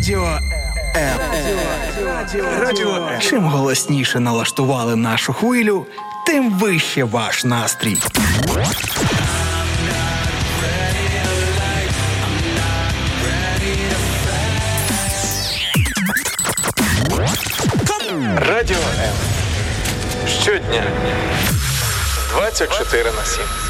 Радіо М. Радіо М. Чим голосніше налаштували нашу хвилю, тим вище ваш настрій. Радіо М. Щодня 24 на 7.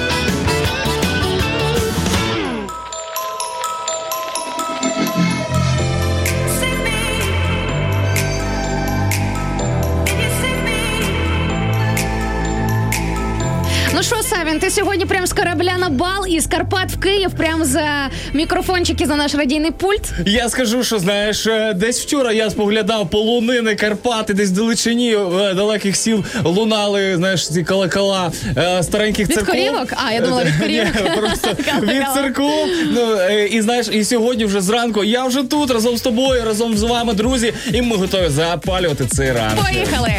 Ну ти сьогодні прям з корабля на бал і з Карпат в Київ, прям за мікрофончики за наш радійний пульт. Я скажу, що знаєш, е, десь вчора я споглядав полонини, Карпати, десь в далечині е, далеких сіл лунали, знаєш, ці колокола е, стареньких Від церков. корівок? А, я думала, від корівок. Просто від церков. Ну, і знаєш, і сьогодні вже зранку я вже тут разом з тобою, разом з вами, друзі, і ми готові запалювати цей ранок. Поїхали!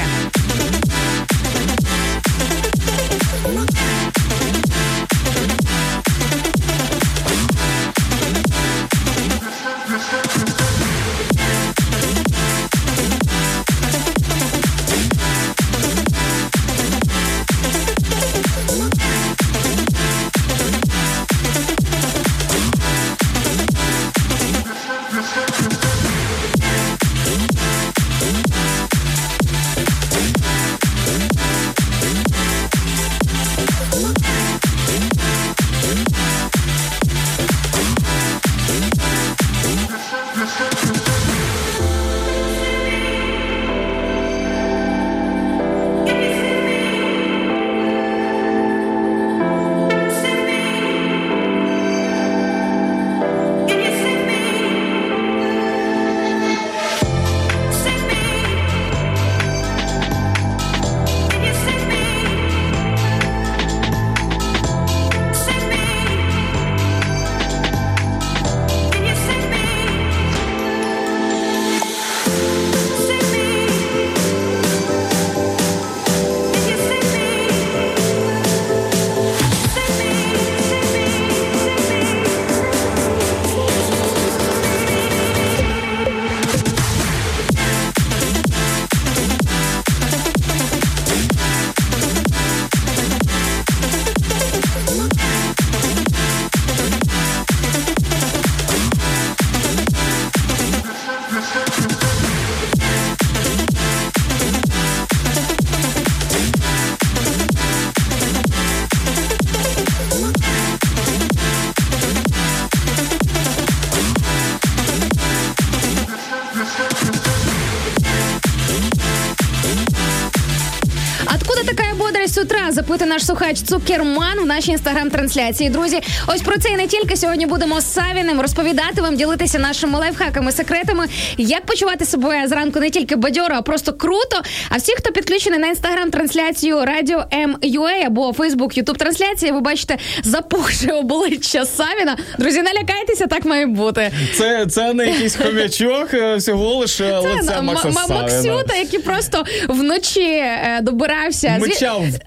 Утра? Наш слухач Цукерман в нашій інстаграм-трансляції. Друзі, ось про це і не тільки сьогодні будемо з Савіним розповідати вам, ділитися нашими лайфхаками, секретами, як почувати себе зранку не тільки бадьоро, а просто круто. А всі, хто підключений на інстаграм-трансляцію Радіо МЮА або Фейсбук, Ютуб трансляції, ви бачите запухше обличчя Савіна. Друзі, не лякайтеся, так має бути. Це, це не якийсь хомячок, е, всього лише Це лице Макса Савіна. Максюта, який просто вночі е, добирався.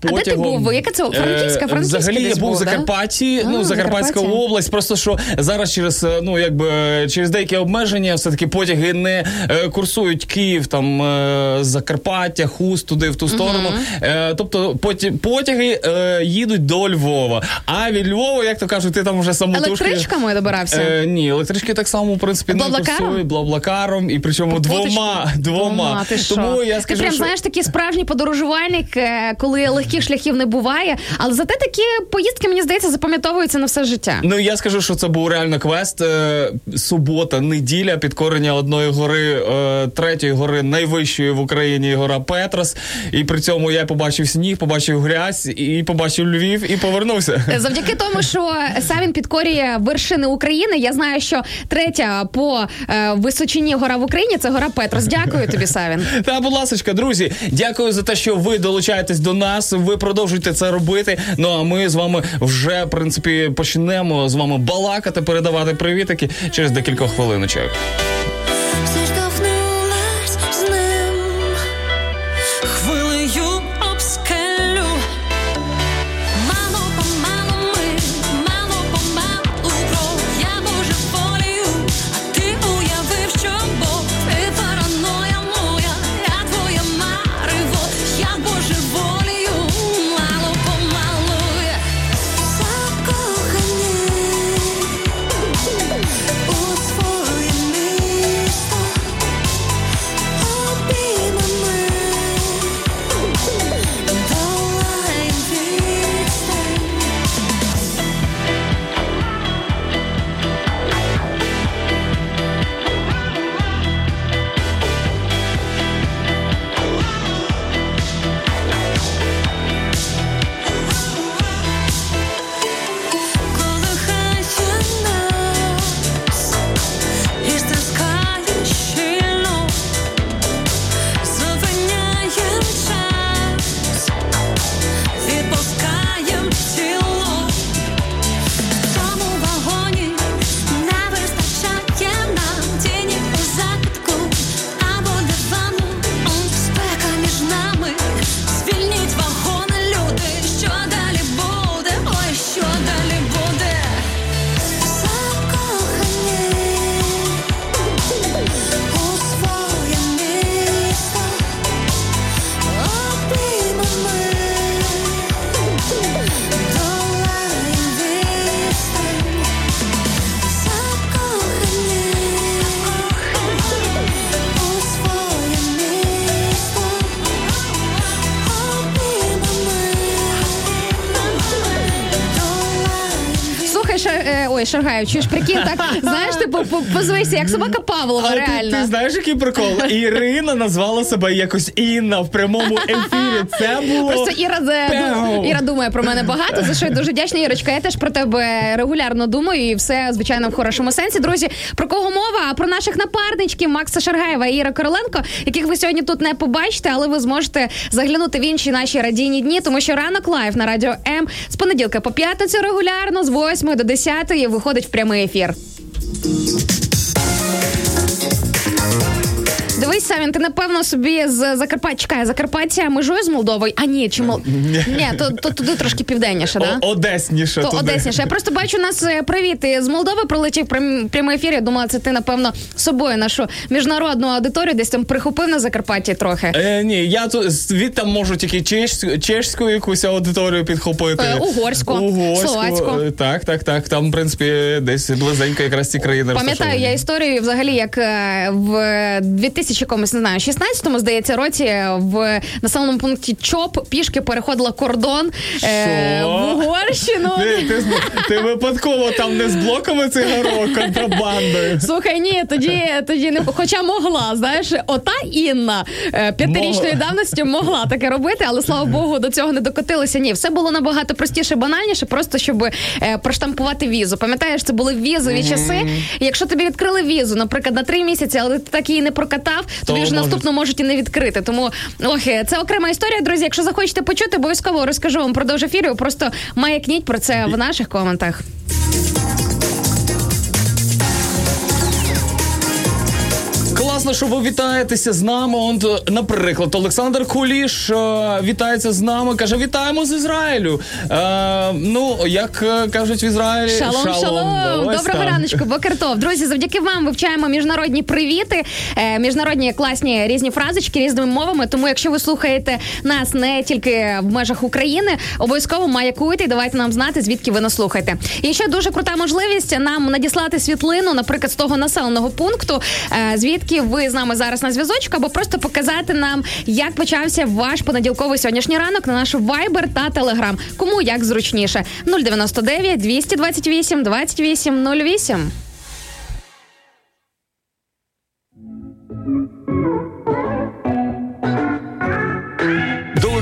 Ти потягом. Був? Яка це? Франківська? Е, Франківська Взагалі я був в? Закарпатті, ну Закарпатська область. Просто що зараз через е, ну якби через деякі обмеження, все таки потяги не е, курсують Київ, там е, Закарпаття, Хуст туди в ту сторону. Е, тобто потяги е, їдуть до Львова. А від Львова, як то кажуть, ти там вже самотужки... Електричками добирався? Е, ні, електрички так само, в принципі, не курсують, блаблакаром, і причому двома, двома. Тому я ти скажу, прям знаєш такий справжній подорожувальник, е, коли легких шляхів не буває. Але зате такі поїздки, мені здається, запам'ятовуються на все життя. Ну я скажу, що це був реально квест. Е, субота, неділя, підкорення одної гори, е, третьої гори, найвищої в Україні гора Петрос. І при цьому я побачив сніг, побачив грязь, і побачив Львів, і повернувся. Завдяки тому, що Савін підкорює вершини України. Я знаю, що третя по е, височині гора в Україні це гора Петрос. Дякую тобі, Савін. Та, будь ласка, друзі, дякую за те, що ви долучаєтесь до нас. Ви продовжуєте це робити. Ну а ми з вами вже в принципі почнемо з вами балакати, передавати привітики через декілька хвилиночок. Ой, Шаргаєв, чуєш, прикинь, так, знаєш, типу, по- позвися, як собака Павлова, А реально. ти знаєш, який прикол? Ірина назвала себе якось Інна в прямому ефірі. Це було. Просто Іра, е, Іра думає про мене багато, за що я дуже вдячна. Ірочка, я теж про тебе регулярно думаю, і все, звичайно, в хорошому сенсі. Друзі, про кого мова? А про наших напарничків Макса Шаргаєва і Іра Короленко, яких ви сьогодні тут не побачите, але ви зможете заглянути в інші наші радійні дні, тому що ранок live на радіо М з понеділка по п'ятницю регулярно з 8 до 10 виходить в прямий ефір. Дивись, Савін, ти напевно собі з Закарпаття чекає Закарпаття межує з Молдовою. А ні, чи Мол... Ні, то, то туди трошки південніше, да? О- Одесніше. То туди. одесніше. Я просто бачу нас е, привіт із Молдови прилетів прям- прямий ефір. Я думала, це ти напевно з собою нашу міжнародну аудиторію десь там прихопив на Закарпатті трохи. Е, ні, я тут звідти можу тільки чеш, чешську якусь аудиторію підхопити. Е, угорську, угорську. словацьку. Е, Так, так, так. Там, в принципі, десь близенько якраз ці країни Пам'ятаю я історію взагалі, як е, в 2000 якомусь, не знаю, 16-му, здається, році в населеному пункті ЧОП пішки переходила кордон е, в Угорщину. Ти, ти, ти випадково там не з блоками цигарок, контрабандою. Слухай, ні, тоді, тоді не хоча могла, знаєш, ота Інна е, п'ятирічної Мог- давності могла таке робити, але слава Богу, до цього не докотилося. Ні, все було набагато простіше, банальніше, просто щоб е, проштампувати візу. Пам'ятаєш, це були візові часи. Якщо тобі відкрили візу, наприклад, на три місяці, але ти так її не прокатав, тобі вже наступно можуть і не відкрити. Тому ох, е, це окрема історія, друзі. Якщо захочете почути, обов'язково розкажу вам продовж ефіру. Просто маякніть про це в наших коментах. Класно, що ви вітаєтеся з нами. От, наприклад, Олександр Куліш е, вітається з нами. каже: вітаємо з Ізраїлю. Е, ну, як е, кажуть в Ізраїлі, Шалом, шалом, Ось доброго так. раночку, Бокертов. Друзі, завдяки вам вивчаємо міжнародні привіти, е, міжнародні класні різні фразочки різними мовами. Тому, якщо ви слухаєте нас не тільки в межах України, обов'язково маякуйте і давайте нам знати, звідки ви нас слухаєте. І ще дуже крута можливість нам надіслати світлину, наприклад, з того населеного пункту, е, звідки ви з нами зараз на зв'язочку, або просто показати нам, як почався ваш понеділковий сьогоднішній ранок на наш Viber та Telegram. Кому як зручніше 099 228 28 08.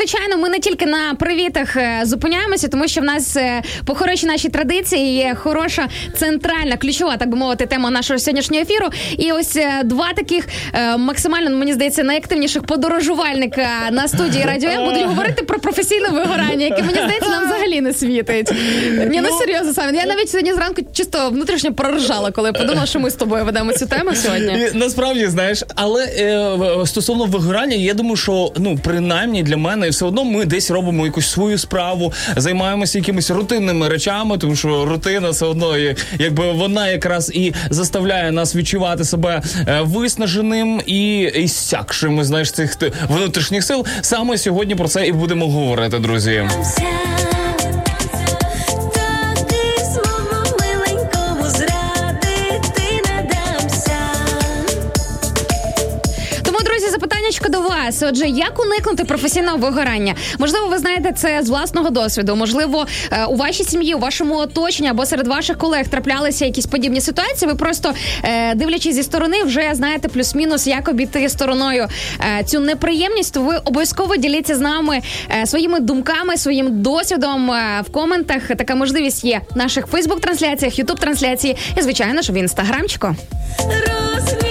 Звичайно, ми не тільки на привітах е, зупиняємося, тому що в нас е, по хорошій нашій традиції є хороша центральна ключова, так би мовити, тема нашого сьогоднішнього ефіру. І ось е, два таких максимально, ну, мені здається, найактивніших подорожувальника на студії Радіо М будуть говорити про професійне вигорання, яке мені здається нам взагалі не світить. Ні, ну серйозно саме. Я навіть сьогодні зранку чисто внутрішньо проржала, коли подумала, що ми з тобою ведемо цю тему сьогодні. Насправді, знаєш, але е, стосовно вигорання, я думаю, що ну принаймні для мене все одно ми десь робимо якусь свою справу, займаємося якимись рутинними речами, тому що рутина все одно є, якби вона якраз і заставляє нас відчувати себе е, виснаженим і, і сякшими, знаєш, цих внутрішніх сил. Саме сьогодні про це і будемо говорити, друзі. Запитаннячко. Отже, як уникнути професійного вигорання? Можливо, ви знаєте це з власного досвіду. Можливо, е, у вашій сім'ї, у вашому оточенні або серед ваших колег траплялися якісь подібні ситуації. Ви просто е, дивлячись зі сторони, вже знаєте плюс-мінус, як обійти стороною е, цю неприємність. То ви обов'язково діліться з нами своїми думками, своїм досвідом в коментах. Така можливість є в наших Фейсбук-трансляціях, Ютуб-трансляції і, звичайно ж, в інстаграмчику. Розгнівався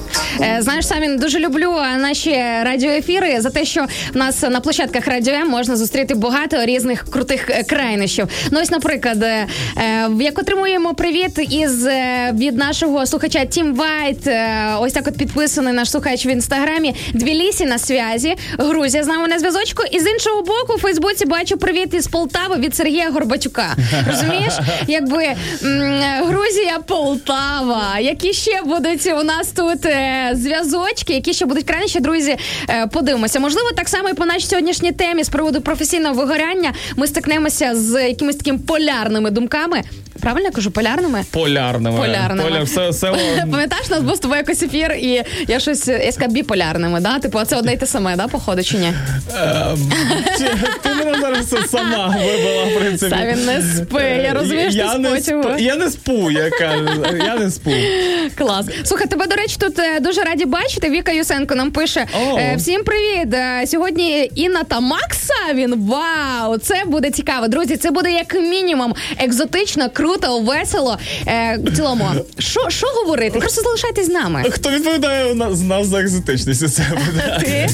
Е, Знаєш, Савін, дуже люблю е, наші радіоефіри за те, що в нас на площадках радіо М можна зустріти багато різних крутих е, крайнощів. Ну ось, наприклад, як отримуємо привіт із від нашого слухача Тім Вайт. Ось так от підписаний наш слухач в інстаграмі. Тбілісі на зв'язі. Грузія з нами на зв'язочку. І з іншого боку, у Фейсбуці бачу привіт із Полтави від Сергія Горбатюка. Розумієш, якби Грузія, Полтава. Які ще будуть у нас тут зв'язочки, які ще будуть краще, друзі, е, подивимося. Можливо, так само і по нашій сьогоднішній темі з приводу професійного вигоряння ми стикнемося з якимись такими полярними думками. Правильно я кажу, полярними? Полярними. Полярними. Поляр, все, все, Пам'ятаєш, у нас був з тобою якось ефір, і я щось я сказала біполярними, да? Типу, це одне й те саме, да, походу, чи ні? Ти, ти мене зараз сама вибила, в принципі. Савін, не спи, я розумію, що я ти не спотів. спу, Я не спу, я кажу. Я не спу. Клас. Слухай, тебе, до речі, тут е, дуже раді бачити. Віка Юсенко нам пише: е, всім привіт! Е, Сьогодні Інна та Макс Савін. Вау! Це буде цікаво. Друзі, це буде як мінімум екзотично, круто, весело. Е, в цілому, що, що говорити? Просто залишайтесь з нами. Хто відповідає на- з нас за екзотичність Це буде. Ти?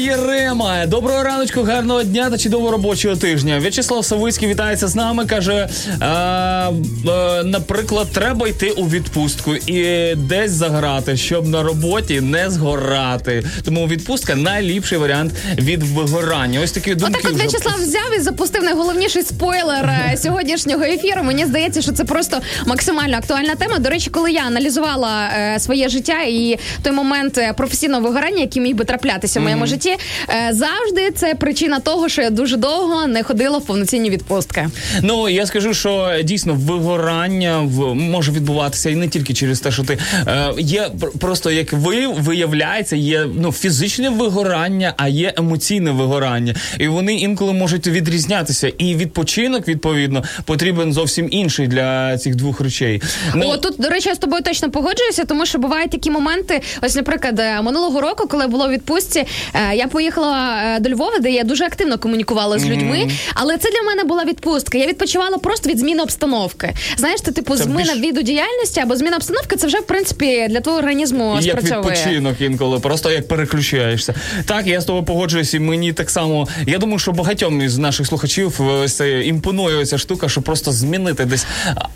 Єрема, доброго раночку, гарного дня та чудового робочого тижня. В'ячеслав Савицький вітається з нами. каже: е, е, наприклад, треба йти у відпустку і десь заграти, щоб на роботі не згорати. Тому відпустка найліпший варіант від вигорання. Ось такі думки. Отак от вже В'ячеслав взяв і запустив найголовніший спойлер е, сьогоднішнього ефіру. Мені здається, що це просто максимально актуальна тема. До речі, коли я аналізувала е, своє життя і той момент е, професійного вигорання, який міг би траплятися в моєму житті, е, завжди це причина того, що я дуже довго не ходила в повноцінні відпустки. Ну я скажу, що дійсно вигорання в може відбуватися і не тільки через те, що ти е, є просто як ви виявляється, є ну фізичне вигорання, а є емоційне вигорання, і вони інколи можуть відрізнятися. І відпочинок відповідно потрібен зовсім інший для цих двох речей. Ну, О, тут, до речі, я з тобою точно погоджуюся, тому що бувають такі моменти. Ось, наприклад, е, минулого року, коли я була відпустці, е, я поїхала е, до Львова, де я дуже активно комунікувала з людьми. Але це для мене була відпустка. Я відпочивала просто від зміни обстановки. Знаєш, це типу Це зміна більш- віду діяльності або зміна обстановки. Це вже в принципі для твого організму як спрацьовує. відпочинок інколи, просто як переключаєшся. Так, я з тобою погоджуюся, і мені так само. Я думаю, що багатьом із наших слухачів е, це імпонує ця штука, що просто змінити десь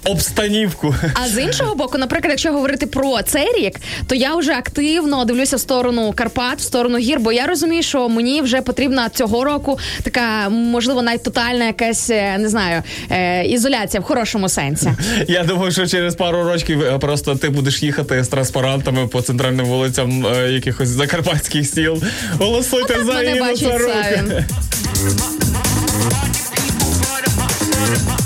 обстанівку. А з іншого боку, наприклад, якщо говорити про цей рік, то я вже активно дивлюся в сторону Карпат, в сторону гір, бо я розумію, що мені вже потрібна цього року така, можливо, навіть тотальна якась е, не знаю, е, ізоляція в хорошому сенсі. Я думаю, що через пару років е, просто ти будеш їхати з транспарантами по центральним вулицям е, якихось закарпатських сіл. Голосуйте Отак за Інну бачить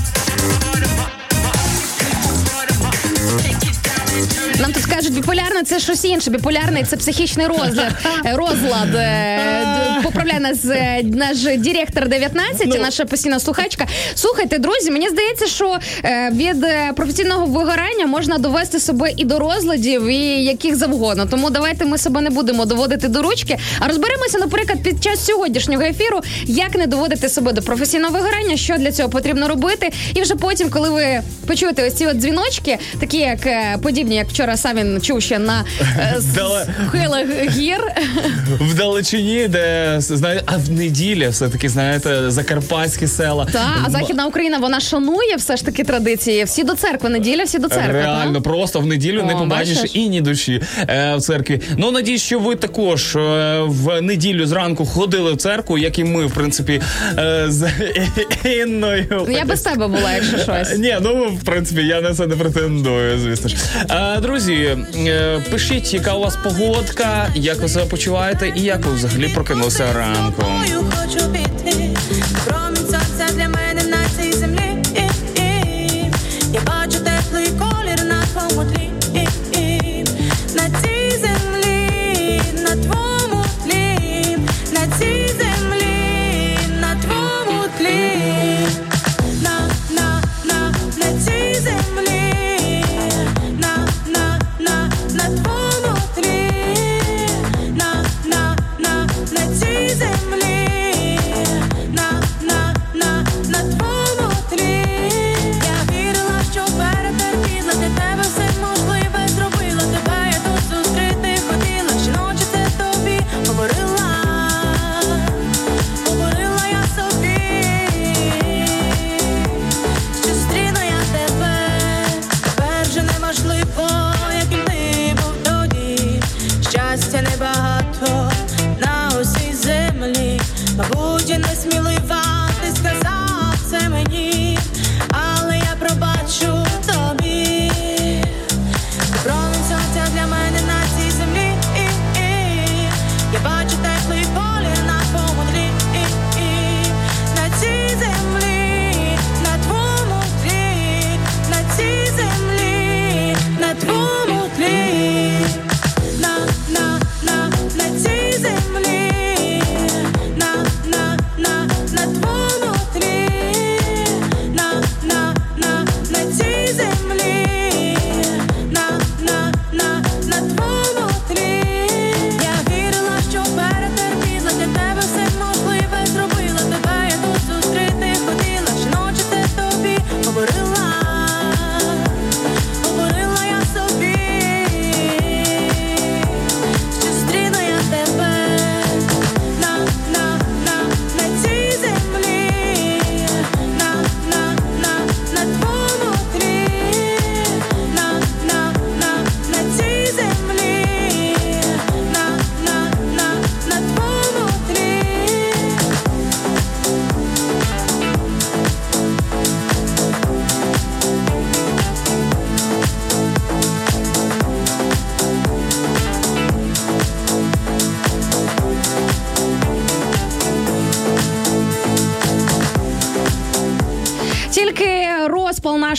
Нам тут кажуть, біполярне це щось інше. Біполярний це психічний розлад. Розлад. Е, Поправляє нас е, наш директор 19, Ну. наша постійна слухачка. Слухайте, друзі, мені здається, що е, від професійного вигорання можна довести себе і до розладів, і яких завгодно. Тому давайте ми себе не будемо доводити до ручки. А розберемося, наприклад, під час сьогоднішнього ефіру, як не доводити себе до професійного вигорання, що для цього потрібно робити. І вже потім, коли ви почуєте ось ці от дзвіночки, такі як подібні, як вчора Савін чув ще на е, схилах гір. В далечині, де знаєте, а в неділі все-таки, знаєте, закарпатські села. Та, а західна Україна вона шанує все ж таки традиції. Всі до церкви, неділя, всі до церкви. Реально, та? просто в неділю не побачиш бачиш? і ні душі е, в церкві. Ну надіюсь, що ви також е, в неділю зранку ходили в церкву, як і ми, в принципі, е, з Інною. Ну, Я без тебе була, якщо щось. Ні, ну в принципі, я на це не претендую, звісно ж. А, друзі, е, пишіть, яка у вас погодка, як ви себе почуваєте і як ви взагалі прокинулися ранку.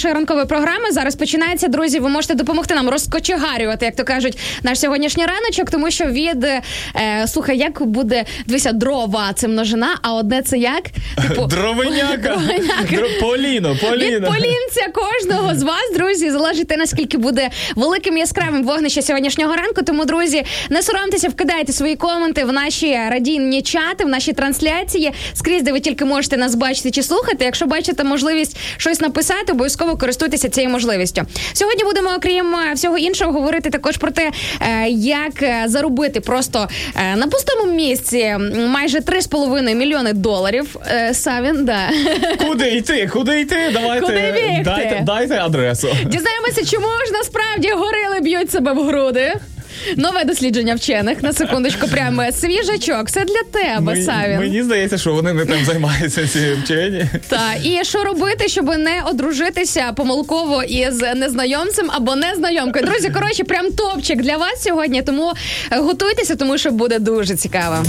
Нашої ранкової програми зараз починається. Друзі, ви можете допомогти нам розкочегарювати, як то кажуть, наш сьогоднішній раночок, тому що від е, слухай, як буде дивися, дрова це множина, а одне це як? Типу. Дровеняка. Дро- Поліно, Від Поліно. полінця кожного з вас, друзі, залежить те, наскільки буде великим яскравим вогнище сьогоднішнього ранку. Тому, друзі, не соромтеся, вкидайте свої коменти в наші радійні чати, в наші трансляції. Скрізь, де ви тільки можете нас бачити чи слухати. Якщо бачите можливість щось написати, обов'язково користуйтеся цією можливістю. Сьогодні будемо, окрім е, всього іншого, говорити також про те, е, як е, заробити просто е, на пустому місці м, майже 3,5 мільйони доларів. Е, Савін, да. Куди йти? Куди йти? Давайте Куди бігти? дайте, дайте адресу. Дізнаємося, чому ж насправді горили б'ють себе в груди. Нове дослідження вчених на секундочку, прямо свіжачок. Все для тебе, Мені- Савін. Мені здається, що вони не тим займаються ці вчені. Та і що робити, щоб не одружитися помилково із незнайомцем або незнайомкою. Друзі, коротше, прям топчик для вас сьогодні. Тому готуйтеся, тому що буде дуже цікаво.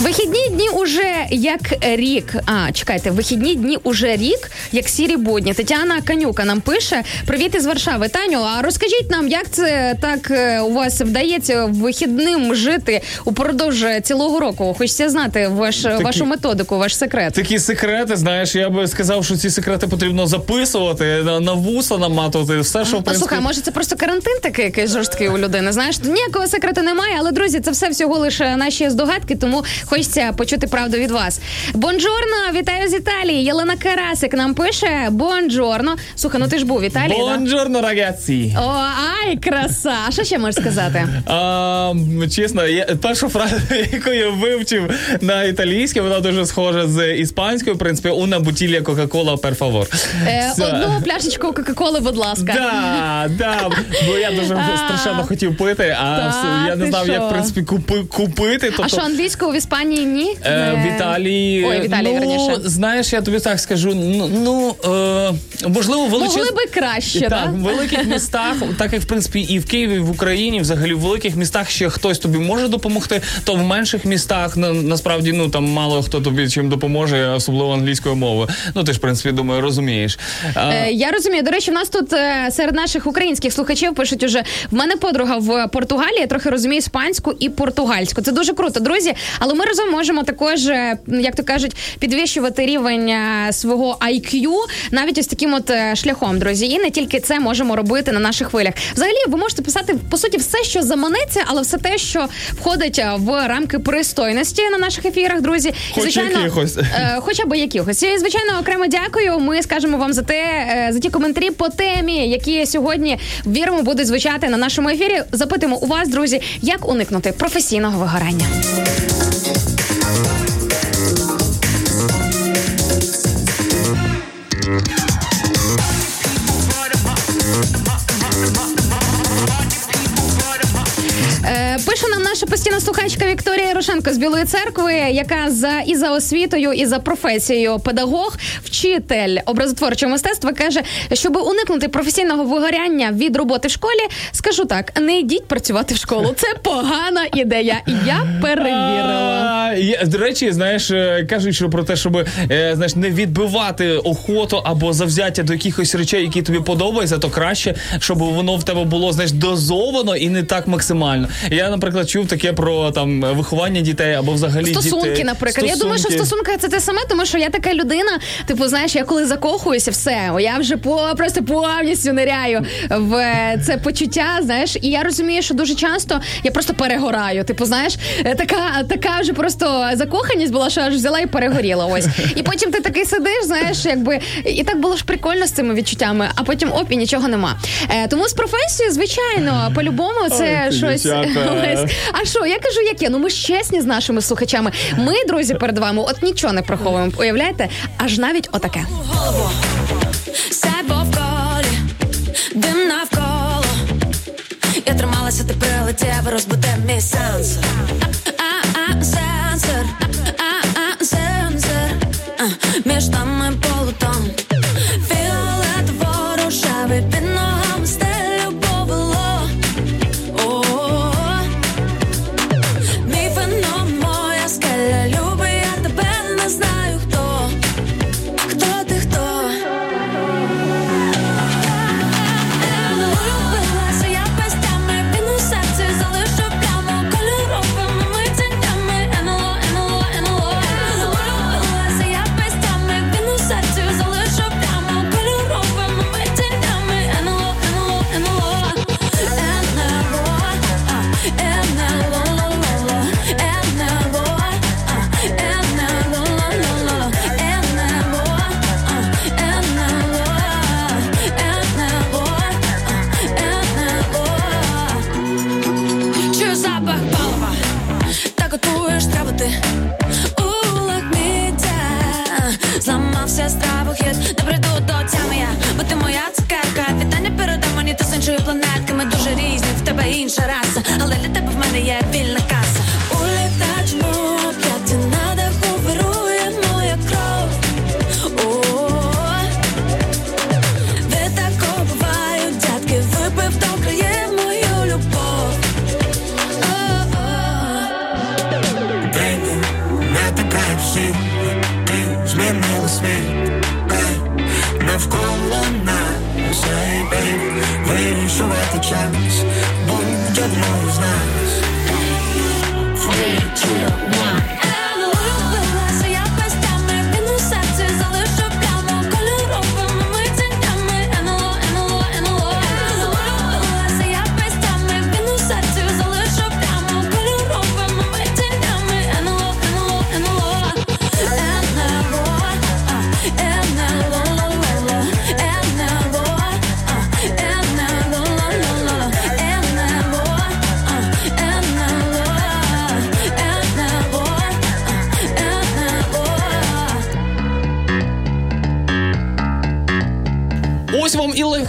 Вихідні дні уже як рік. А, чекайте, вихідні дні уже рік, як сірі будні. Тетяна Канюка нам пише: Привіт із Варшави. Таню, а розкажіть нам, як це так е, у вас вдається вихідним жити упродовж цілого року? Хочеться знати ваш, вашу методику, ваш секрет. Такі секрети, знаєш, я би сказав, що ці секрети потрібно записувати, на, на вуса намотувати, все, що в А принципі. слухай, може це просто карантин такий якийсь жорсткий у людини. Знаєш, ніякого секрету немає, але друзі, це все всього лише наші здогадки, тому хочеться почути правду від вас. Buongiorno, вітаю з Італії. Єлена Карасик нам пише Buongiorno. Слухай, ну ти ж був в Італії, да? Buongiorno, ragazzi. О, ай, краса! А що ще можеш сказати? А, чесно, я, першу фразу, яку я вивчив на італійській, вона дуже схожа з іспанською. В принципі, bottiglia Coca-Cola, per favor. Е, одну пляшечку Кока-Коли, будь ласка. Да, да, бо я дуже А. страшенно хотів пити, а Та, все, я не знав, як в принципі купи, купити. Тобто, А що англійською в Іспанії ні? Е, Е, в Італії. Ой, в Італії, ну, верніше. знаєш, я тобі так скажу. Ну, ну е, можливо, величез... Могли би краще, так, да? в великих містах, так як в принципі і в Києві, і в Україні, взагалі в великих містах ще хтось тобі може допомогти, то в менших містах на, насправді ну там мало хто тобі чим допоможе, особливо англійською мовою. Ну ти ж в принципі думаю, розумієш. А, Е, Я розумію. До речі, в нас тут е, серед наших українських слухачів пишуть уже в мене подруга в Португалії. Я трохи розумію іспанську і португальську. Це дуже круто, друзі. Але ми разом можемо також, е, як то кажуть, підвищувати рівень е, свого IQ навіть ось таким от е, шляхом, друзі. І не тільки це можемо робити на наших хвилях. Взагалі, ви можете писати по суті все, що заманеться, але все те, що входить в рамки пристойності на наших ефірах, друзі. І, Хоч якихось. Е, хоча б якихось. І, звичайно, окремо дякую. Ми скажемо вам за те, за ті коментарі по темі, які сьогодні віримо будуть звучати на нашому ефірі. Запитуємо у вас, друзі, як уникнути професійного вигорання. Наша постійна слухачка Вікторія Ярошенко з Білої церкви, яка за і за освітою, і за професією педагог, вчитель образотворчого мистецтва, каже, щоб уникнути професійного вигоряння від роботи в школі, скажу так: не йдіть працювати в школу. Це погана ідея. Я перевірила. До речі, знаєш, е, кажуть, що про те, щоб е, знаєш, не відбивати охоту або завзяття до якихось речей, які тобі подобаються, то краще, щоб воно в тебе було знаєш, дозовано і не так максимально. Я, наприклад, чув таке про там виховання дітей або взагалі Стосунки, дітей. наприклад. Я думаю, що Стосунки. це те саме, тому що я така людина. Типу, знаєш, я коли закохуюся, все, я вже по просто повністю ниряю в е, це почуття. Знаєш, і я розумію, що дуже часто я просто перегораю. Типу, знаєш, е, така, така вже просто закоханість була, що аж взяла і перегоріла. Ось. І потім ти такий сидиш, знаєш, якби і так було ж прикольно з цими відчуттями, а потім оп, і нічого нема. Е, тому з професією, звичайно, по-любому це Ой, щось. дівчата. А що, я кажу, яке? Ну ми ж чесні з нашими слухачами. Ми, друзі, перед вами от нічого не приховуємо. Уявляєте? Аж навіть отаке. Я трималася, ти прилетів, розбуде мій сенсор. А-а, сенсор, а-а, сенсор. Між нами полутон.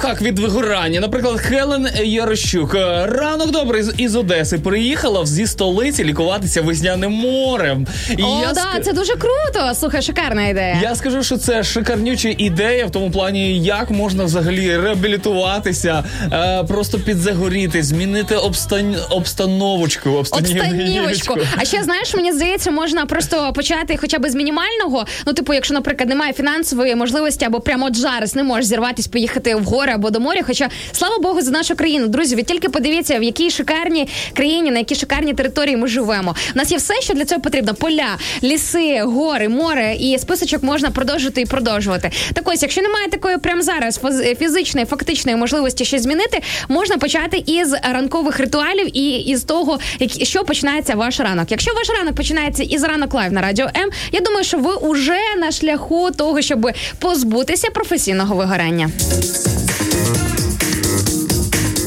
Лайфхак від вигорання. Наприклад, Хелен Ярощук. Е, Ранок добрий із Одеси приїхала зі столиці лікуватися весняним морем. І О, я да, ск- це дуже круто. Слухай, шикарна ідея. Я скажу, що це шикарнюча ідея в тому плані, як можна взагалі реабілітуватися, е, просто підзагоріти, змінити обстан... обстановочку, Обстанівочку. А ще знаєш, мені здається, можна просто почати хоча б з мінімального. Ну, типу, якщо, наприклад, немає фінансової можливості або прямо от зараз не можеш зірватися, поїхати в гори або до моря. Хоча, слава Богу, за нашу країну. Друзі, ви тільки подивіться, в якій шикарній країні, на якій шикарній території ми живемо. У нас є все, що для цього потрібно: поля, ліси, гори, море, і списочок можна продовжувати і продовжувати. Так ось, якщо немає такої прямо зараз фіз- фізичної, фактичної можливості щось змінити, можна почати із ранкових ритуалів і із того, що починається ваш ранок. Якщо ваш ранок починається із Ранок Live на радіо М, я думаю, що ви уже на шляху того, щоб позбутися професійного вигорання.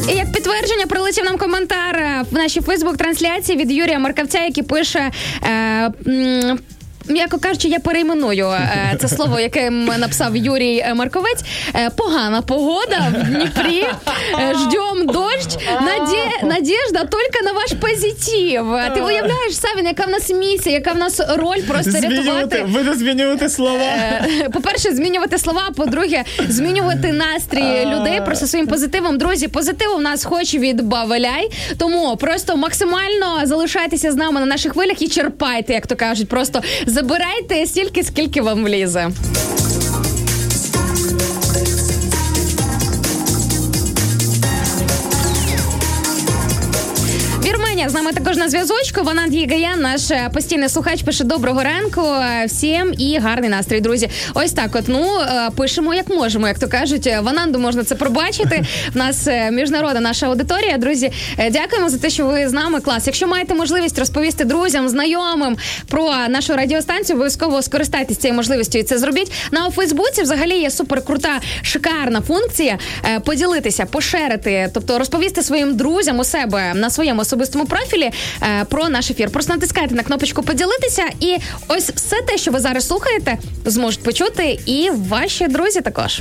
І як підтвердження прилетів нам коментар е, в нашій Фейсбук-трансляції від Юрія Маркавця, який пише. Е, М'яко кажучи, я перейменую е, це слово, яке написав Юрій е, Марковець. Е, погана погода в Дніпрі. Ждем дощ. Наде... Надежда тільки на ваш позитив. Ти уявляєш, Савін, яка в нас місія, яка в нас роль просто рятувати. буде змінювати слова. По-перше, змінювати слова. По-друге, змінювати настрій людей просто своїм позитивом. Друзі, позитиву в нас хоч від Бавеляй. Тому просто максимально залишайтеся з нами на наших хвилях і черпайте, як то кажуть. Просто забирайте стільки, скільки вам влізе. З нами також на зв'язочку. Вона Гаян, наш е, постійний слухач, пише доброго ранку всім і гарний настрій, друзі. Ось так. От ну е, пишемо як можемо, як то кажуть. Е, В можна це пробачити. В нас міжнародна наша аудиторія. Друзі, дякуємо за те, що ви з нами. Клас. Якщо маєте можливість розповісти друзям, знайомим про нашу радіостанцію, обов'язково скористайтесь цією можливістю і це зробіть. На у Фейсбуці взагалі є супер крута, шикарна функція поділитися, пошерити, тобто розповісти своїм друзям у себе на своєму особистому профілі е, про наш ефір. Просто натискайте на кнопочку поділитися, і ось все те, що ви зараз слухаєте, зможуть почути і ваші друзі також.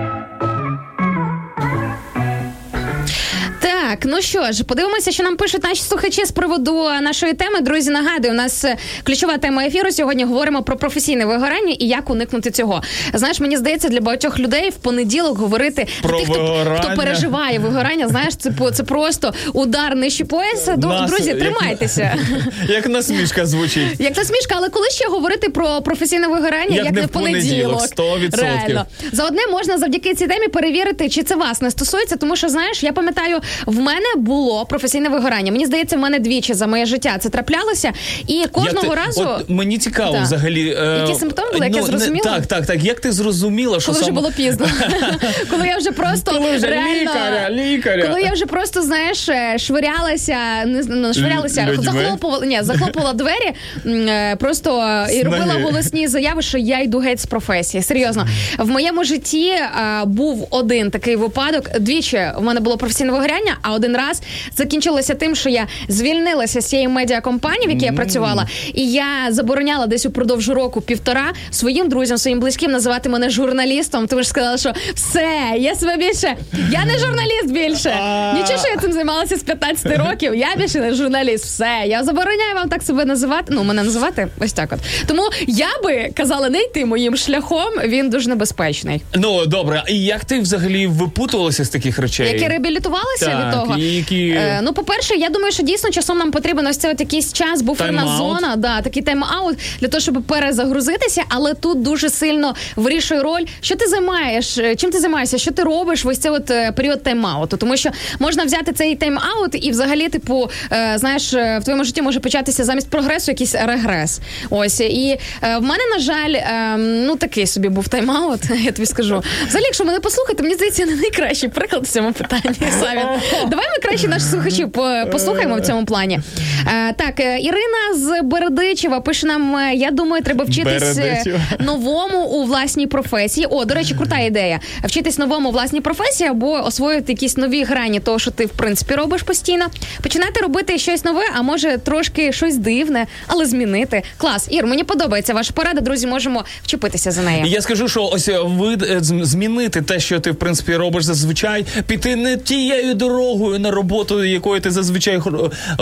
Так, ну що ж, подивимося, що нам пишуть наші слухачі з приводу нашої теми. Друзі, нагадую, у нас е, ключова тема ефіру. Сьогодні говоримо про професійне вигорання і як уникнути цього. Знаєш, мені здається, для багатьох людей в понеділок говорити Про тих, хто, хто переживає вигорання. Знаєш, це це просто удар нижче пояса. Нас- Друзі, як- тримайтеся. Як насмішка звучить. Як насмішка, але коли ще говорити про професійне вигорання, Як як, не в понеділок, 100%. Реально. За одне можна завдяки цій темі перевірити, чи це вас не стосується, тому що знаєш, я пам'ятаю, в мене було професійне вигорання. Мені здається, в мене двічі за моє життя це траплялося, і кожного ти- разу. От мені цікаво Да. взагалі. е, Які симптоми були, як я ну, не- зрозуміла? Так, так, так. Як ти зрозуміла, що Коли вже було пізно, коли я вже просто Коли вже реально, лікаря, лікаря. коли я вже просто знаєш, е, швирялася, не ну, швирялася, Людьми? захлопувала, ні, захлопувала двері, е, просто і робила голосні заяви, що я йду геть з професії. Серйозно, в моєму житті е, був один такий випадок. Двічі в мене було професійне вигоряння, а один раз закінчилося тим, що я звільнилася з цієї медіакомпанії, в якій я працювала, і я забороняла десь упродовж року півтора своїм друзям, своїм близьким називати мене журналістом. Тому що сказала, що все, я себе більше, я не журналіст більше. Нічого, що я цим займалася з 15 років. Я більше не журналіст. Все, я забороняю вам так себе називати. Ну, мене називати ось так. От тому я би казала не йти моїм шляхом. Він дуже небезпечний. Ну добре, і як ти взагалі випутувалася з таких речей? Які реабілітувалися Так, від того. І які- Е, ну, по-перше, я думаю, що дійсно часом нам потрібен ось цей от якийсь час, буферна Тайм-аут. зона, да, такий тайм-аут для того, щоб перезагрузитися, але тут дуже сильно вирішує роль, що ти займаєш, е, чим ти займаєшся, що ти робиш в ось цей от е, період тайм-ауту. Тому що можна взяти цей тайм-аут і взагалі, типу, е, знаєш, е, в твоєму житті може початися замість прогресу якийсь регрес. Ось і е, в мене, на жаль, е, ну такий собі був тайм-аут, я тобі скажу. Взагалі, якщо мене послухати, мені здається, не найкращий приклад в цьому питанні. Савін. Давай ми краще наших слухачів по- послухаємо в цьому плані. Е, так, е, Ірина з Бердичева пише нам: е, я думаю, треба вчитись Бердичева. новому у власній професії. О, до речі, крута ідея. Вчитись новому у власній професії або освоїти якісь нові грані того, що ти в принципі робиш постійно. Починати робити щось нове, а може трошки щось дивне, але змінити. Клас, Ір, мені подобається ваша порада. Друзі, можемо вчепитися за нею. Я скажу, що ось вид е, змінити те, що ти в принципі робиш зазвичай, піти не тією дорогою на роботу, якою ти зазвичай е,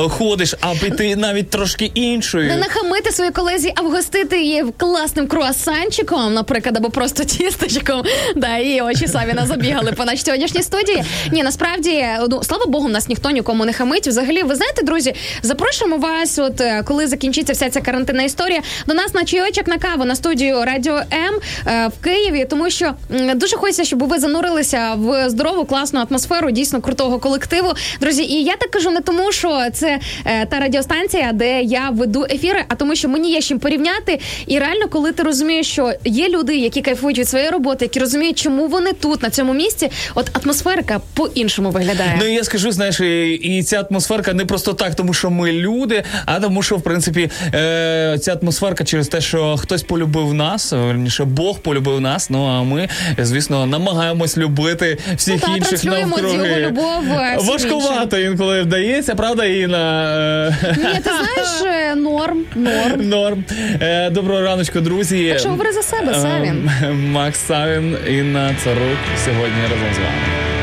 ходиш, а піти навіть трошки іншою. Не нахамити своїй колезі, а вгостити її класним круасанчиком, наприклад, або просто тістечком. Да, і очі Савіна забігали по нашій сьогоднішній студії. Ні, насправді, ну слава Богу, нас ніхто нікому не хамить. Взагалі, ви знаєте, друзі, запрошуємо вас, от е, коли закінчиться вся ця карантинна історія, до нас на чайочок на каву на студію Радіо М е, в Києві, тому що дуже хочеться, щоб ви занурилися в здорову, класну атмосферу, дійсно крутого колективу. Друзі, і я так кажу не тому, що це е, та радіостанція, де я веду ефіри, а тому, що мені є чим порівняти. І реально, коли ти розумієш, що є люди, які кайфують від своєї роботи, які розуміють, чому вони тут, на цьому місці, от атмосферка по-іншому виглядає. Ну і я скажу, знаєш, і, ця атмосферка не просто так, тому що ми люди, а тому, що в принципі е, ця атмосферка через те, що хтось полюбив нас, верніше Бог полюбив нас. Ну а ми, звісно, намагаємось любити всіх Ну, та, інших навкруги. його любов, всім Важкувато інколи вдається, правда, Інна? Ні, ти знаєш, е, норм, норм. Норм. Е, доброго раночку, друзі. Так що говори за себе, Савін. Е, Макс Савін, Інна Царук сьогодні разом з вами.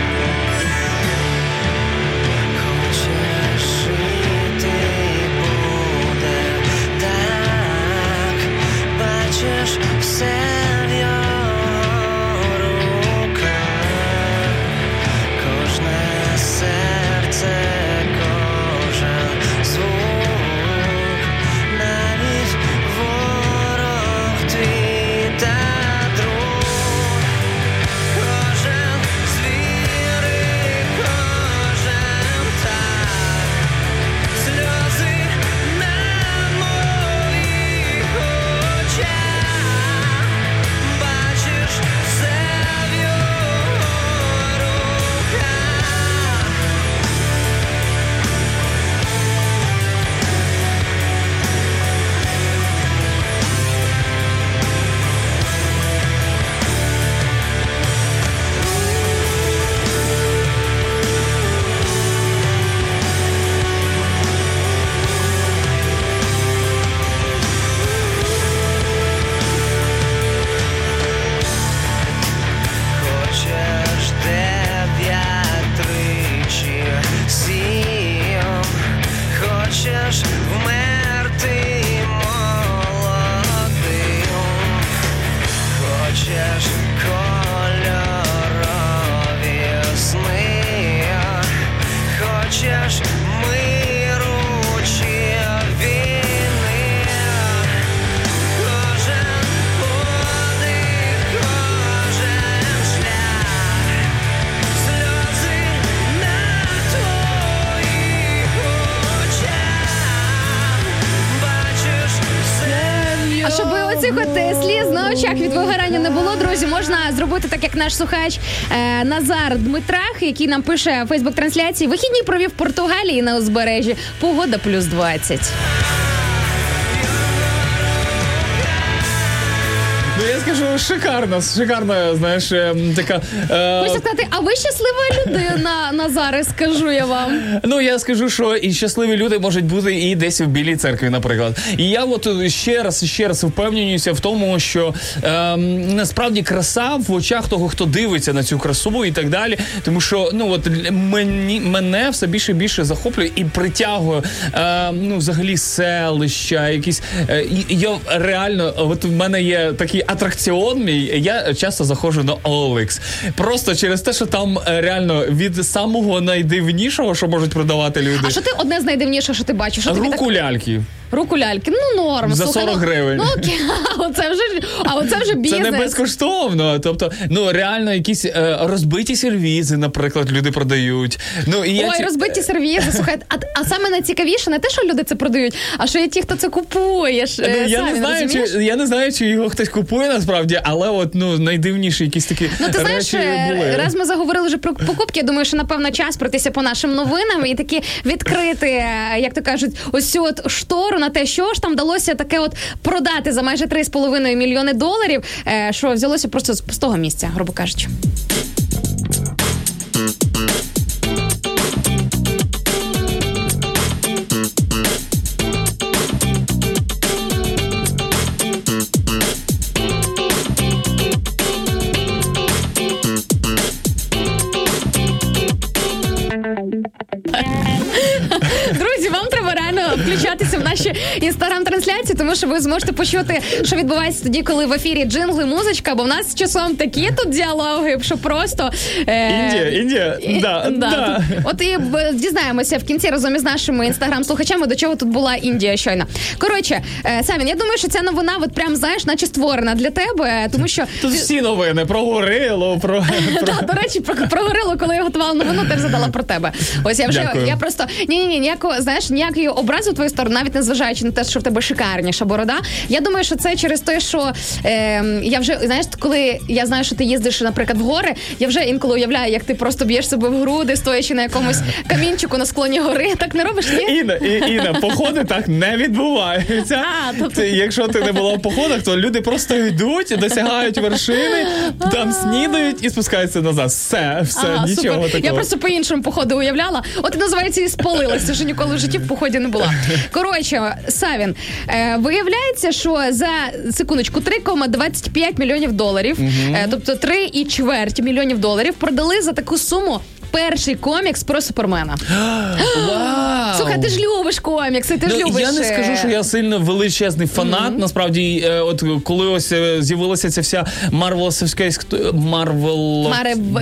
Наш слухач е, Назар Дмитрах, який нам пише в Фейсбук-трансляції. Вихідні провів в Португалії на узбережжі. Погода плюс 20. Скажу, шикарна, шикарна, знаєш, ем, така. е, Хочу сказати, а ви щаслива людина, Назаре, скажу я вам. Ну я скажу, що і щасливі люди можуть бути і десь в білій церкві, наприклад. І я от ще раз ще раз впевнююся в тому, що ем, насправді краса в очах того, хто дивиться на цю красу і так далі. Тому що ну от мені мене все більше і більше захоплює і притягує ем, ну взагалі селища, якісь е, я реально, от в мене є такий атракціон мій. Я часто заходжу на OLX. Просто через те, що там е, реально від самого найдивнішого, що можуть продавати люди. А що ти одне з найдивнішого, що ти бачиш? Що тобі так... ляльки. Руку ляльки, ну норм. За слухай, 40 ну, гривень. Ну окей, а оце вже, а оце вже Це не безкоштовно. Тобто, ну реально якісь е, розбиті сервізи, наприклад, люди продають. Ну і я Ой, ці- розбиті сервізи, слухай, а, а саме найцікавіше не те, що люди це продають, а що є ті, хто це купує. ж, Ну, е, я самі, не знаю, розумієш? чи я не знаю, чи його хтось купує насправді, але от ну найдивніші якісь такі Ну, ти знаєш, речі е, були. раз ми заговорили вже про покупки, я думаю, що напевно час пройтися по нашим новинам і таки відкрити, е, як то кажуть, ось цю от штору на те, що ж там вдалося таке от продати за майже 3,5 мільйони доларів, е, що взялося просто з пустого місця, грубо кажучи. Тому що ви зможете почути, що відбувається тоді, коли в ефірі джингли, музичка, бо в нас часом такі тут діалоги, що просто е, Індія, Індія, і- да, да. тут- От і дізнаємося в кінці разом із нашими інстаграм-слухачами, до чого тут була Індія щойно. Коротше, е, Савін, я думаю, що ця новина, от прям знаєш, наче створена для тебе, тому що Тут всі новини про горилу, про, до речі, про, про горилу, коли я готувала новину, теж задала про тебе. Ось я вже я просто ні, ні, ні, ніякого знаєш, ніякої образи в твою сторону, навіть не зважаючи на те, що в тебе шикарніша борода. Я думаю, що це через те, що е, я вже знаєш, коли я знаю, що ти їздиш, наприклад, в гори, я вже інколи уявляю, як ти просто б'єш себе в груди, стоячи на якомусь камінчику на склоні гори. Так не робиш? Ні? Інна, і, Інна, походи так не відбуваються. А, тобто- Ти, якщо ти не була в походах, то люди просто йдуть, досягають вершини, там снідають і спускаються назад. Все, все, Ага, нічого супер. такого. Я просто по-іншому походу уявляла. От і називається і спалилася, що ніколи в житті в поході не була. Коротше, Савін, е, виявляється, що за секундочку 3,25 мільйонів доларів, угу. тобто 3 і чверть мільйонів доларів, продали за таку суму. Перший комікс про супермена. Вау! Слухай, ти ж любиш комікси, ти ж Ну, любиш. я не скажу, що я сильно величезний фанат. Насправді, е, от коли ось е, з'явилася ця вся марвеловська іст- Марвел...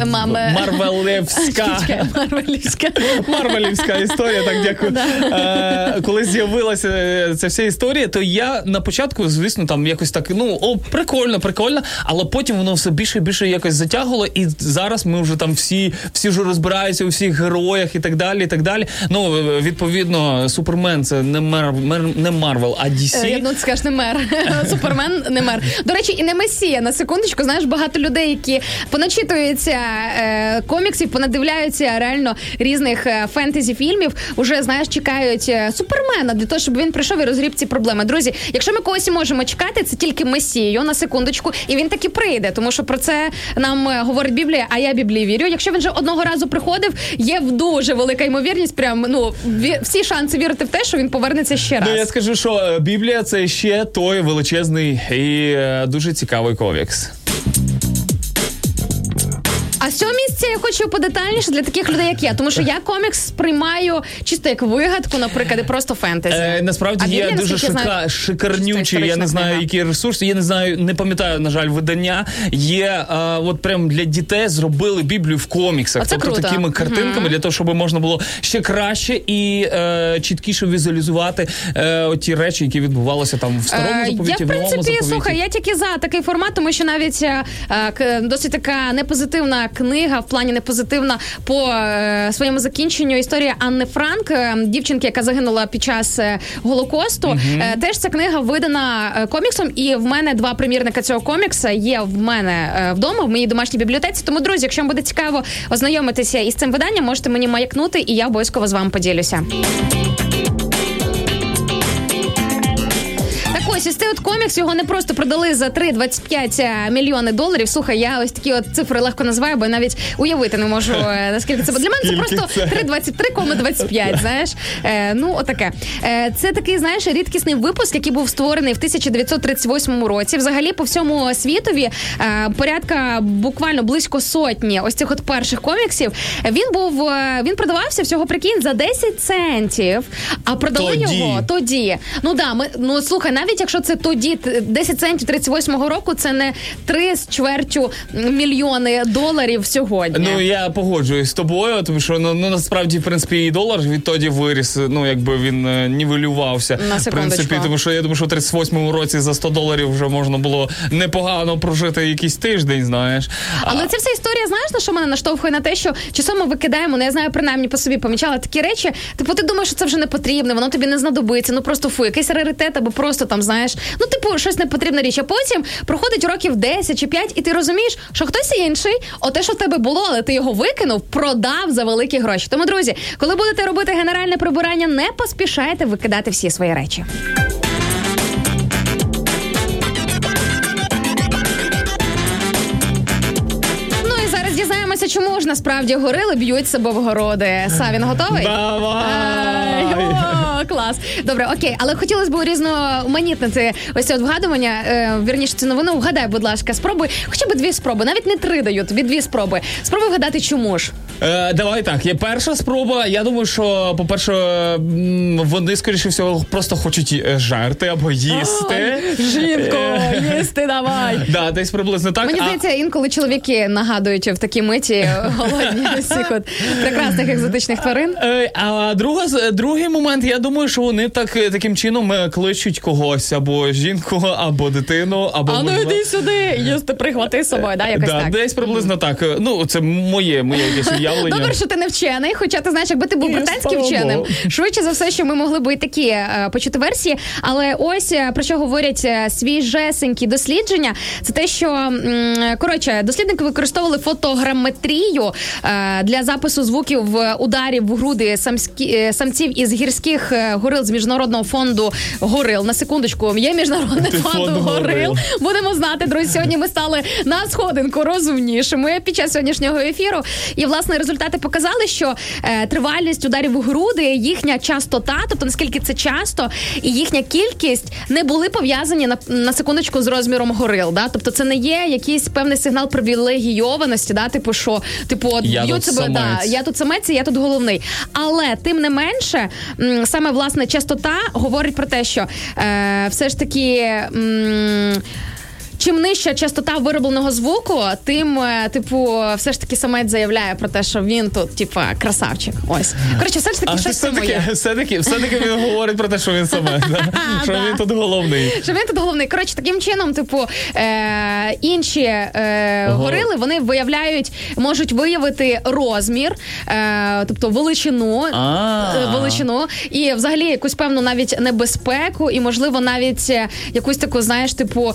Маме. Марвелевська. Марвелівська. Марвелівська історія, так дякую. Е, коли з'явилася ця вся історія, то я на початку, звісно, там якось так, ну, о, прикольно, прикольно, але потім воно все більше і більше якось затягувало, і зараз ми вже там всі, всі вже розбираються у всіх героях і так далі. і так далі. Ну, е, відповідно, Супермен це не Мер, Мер- не Марвел, а DC. Е, Я думаю, ти скажеш не мер. Супермен не мер. До речі, і не месія. На секундочку, знаєш, багато людей, які поначитуються е, коміксів, понадивляються реально різних е, фентезі-фільмів, уже знаєш, чекають супермена для того, щоб він прийшов і розгріб ці проблеми. Друзі, якщо ми когось можемо чекати, це тільки месію на секундочку, і він таки прийде, тому що про це нам говорить Біблія, а я Біблії вірю. Якщо він вже одного разу приходив, є дуже велика ймовірність, прям ну всі шанси вірити в те, що він повернеться ще раз. Ну, я скажу, що е, Біблія це ще той величезний і е, дуже цікавий комікс. А з цього місця я хочу подетальніше для таких людей, як я, тому що я комікс сприймаю чисто як вигадку, наприклад, і просто фентезі. Е, насправді А є дуже шика, знаю, шикарнючі, я не знаю, книга. які ресурси, я не знаю, не пам'ятаю, на жаль, видання. Є е, от прям для дітей зробили Біблію в коміксах. Оце тобто круто. такими картинками, для того, щоб можна було ще краще і е, чіткіше візуалізувати е, ті речі, які відбувалися там в старому Е, заповіті, я, в в новому принципі, слухай, я тільки за такий формат, тому що навіть е, досить така непозитивна книга в плані не позитивна по е, своєму закінченню. Історія Анни Франк, е, дівчинки, яка загинула під час е, голокосту. Е, теж ця книга видана е, коміксом, і в мене два примірника цього комікса є в мене вдома в моїй домашній бібліотеці. Тому, друзі, якщо вам буде цікаво ознайомитися із цим виданням, можете мені маякнути, і я обов'язково з вами поділюся. Ось ось цей от комікс його не просто продали за 3,25 мільйони доларів. Слухай, я ось такі от цифри легко називаю, бо я навіть уявити не можу е, наскільки це. Бо Для мене це просто це? 3,23,25, Знаєш, е, ну отаке. Е, це такий, знаєш, рідкісний випуск, який був створений в 1938 році. Взагалі по всьому світові е, порядка буквально близько сотні ось цих от перших коміксів. Він був е, він продавався всього прикинь за 10 центів, а продали Тоді. його тоді. Ну да, ми ну слухай, навіть якщо це тоді т- 10 центів 38-го року, це не 3 з чвертю мільйони доларів сьогодні. Ну я погоджуюсь з тобою, тому що ну, ну насправді, в принципі, і долар відтоді виріс. Ну якби він е, нівелювався. На в принципі, тому що я думаю, що в 38-му році за 100 доларів вже можна було непогано прожити якийсь тиждень. Знаєш, Але ця вся історія, знаєш, на що мене наштовхує на те, що часом ми викидаємо, ну я знаю, принаймні по собі помічала такі речі. Типу, ти думаєш, що це вже не потрібно, воно тобі не знадобиться. Ну просто фу, якийсь раритет, або просто там знаєш, ну типу, щось непотрібна річ. А потім проходить років 10 чи 5, і ти розумієш, що хтось інший, оте, що в тебе було, але ти його викинув, продав за великі гроші. Тому, друзі, коли будете робити генеральне прибирання, не поспішайте викидати всі свої речі. Ну дізнаємося, чому ж насправді горили б'ють себе в городи. Савін готовий? Давай! Ай, О, клас. Добре, окей, але хотілося б урізноманітнити ось це от вгадування. Е, вірніше цю новину. Вгадай, будь ласка, спробуй хоча б дві спроби, навіть не три даю, тобі дві спроби. Спробуй вгадати, чому ж. Е, давай так. Є перша спроба. Я думаю, що, по-перше, вони, скоріше всього, просто хочуть е, жерти або їсти. Жінко, їсти давай. Да, десь приблизно так. Мені А- здається, інколи чоловіки нагадують в такій миті голодні всіх от прекрасних екзотичних тварин. Е, А друга другий момент, я думаю, що вони так е, таким чином е, кличуть когось або жінку, або дитину, або А ну можливо- йди сюди, їсти прихвати з собою, да, якось да, так. десь приблизно так. Е, Ну, це моє, моє якесь уявлення. Добре, що ти не вчений, хоча ти знаєш, якби ти був британським вченим, швидше за все, що ми могли б і такі почути версії. Але ось про що говорять свіжесенькі дослідження, це те, що коротше, дослідники використовували фотограметрію для запису звуків ударів в груди самські, самців із гірських горил з міжнародного фонду горил. На секундочку, є міжнародний фонд, Фонд горил. Будемо знати, друзі. Сьогодні ми стали на сходинку розумнішими під час сьогоднішнього ефіру. І власне результати показали, що е, тривалість ударів у груди, їхня частота, тобто наскільки це часто, і їхня кількість не були пов'язані на, на секундочку з розміром горил. Да? Тобто, це не є якийсь певний сигнал привілегійованості, да? типу, що типу от Я б'ють тут себе, да, я тут самець, я тут головний. Але тим не менше, м, саме власне частота говорить про те, що е, все ж таки. м, Чим нижча частота виробленого звуку, тим, е, типу, все ж таки самець заявляє про те, що він тут, типа, красавчик. Ось. Коротше, все ж таки, А щось все-таки, моє. все-таки, все-таки він говорить про те, що він саме, що він тут головний. Що він тут головний. Коротше, таким чином, типу, е, інші е, горили вони виявляють, можуть виявити розмір, е, тобто величину, е, величину, і взагалі якусь певну навіть небезпеку, і можливо навіть якусь таку, знаєш, типу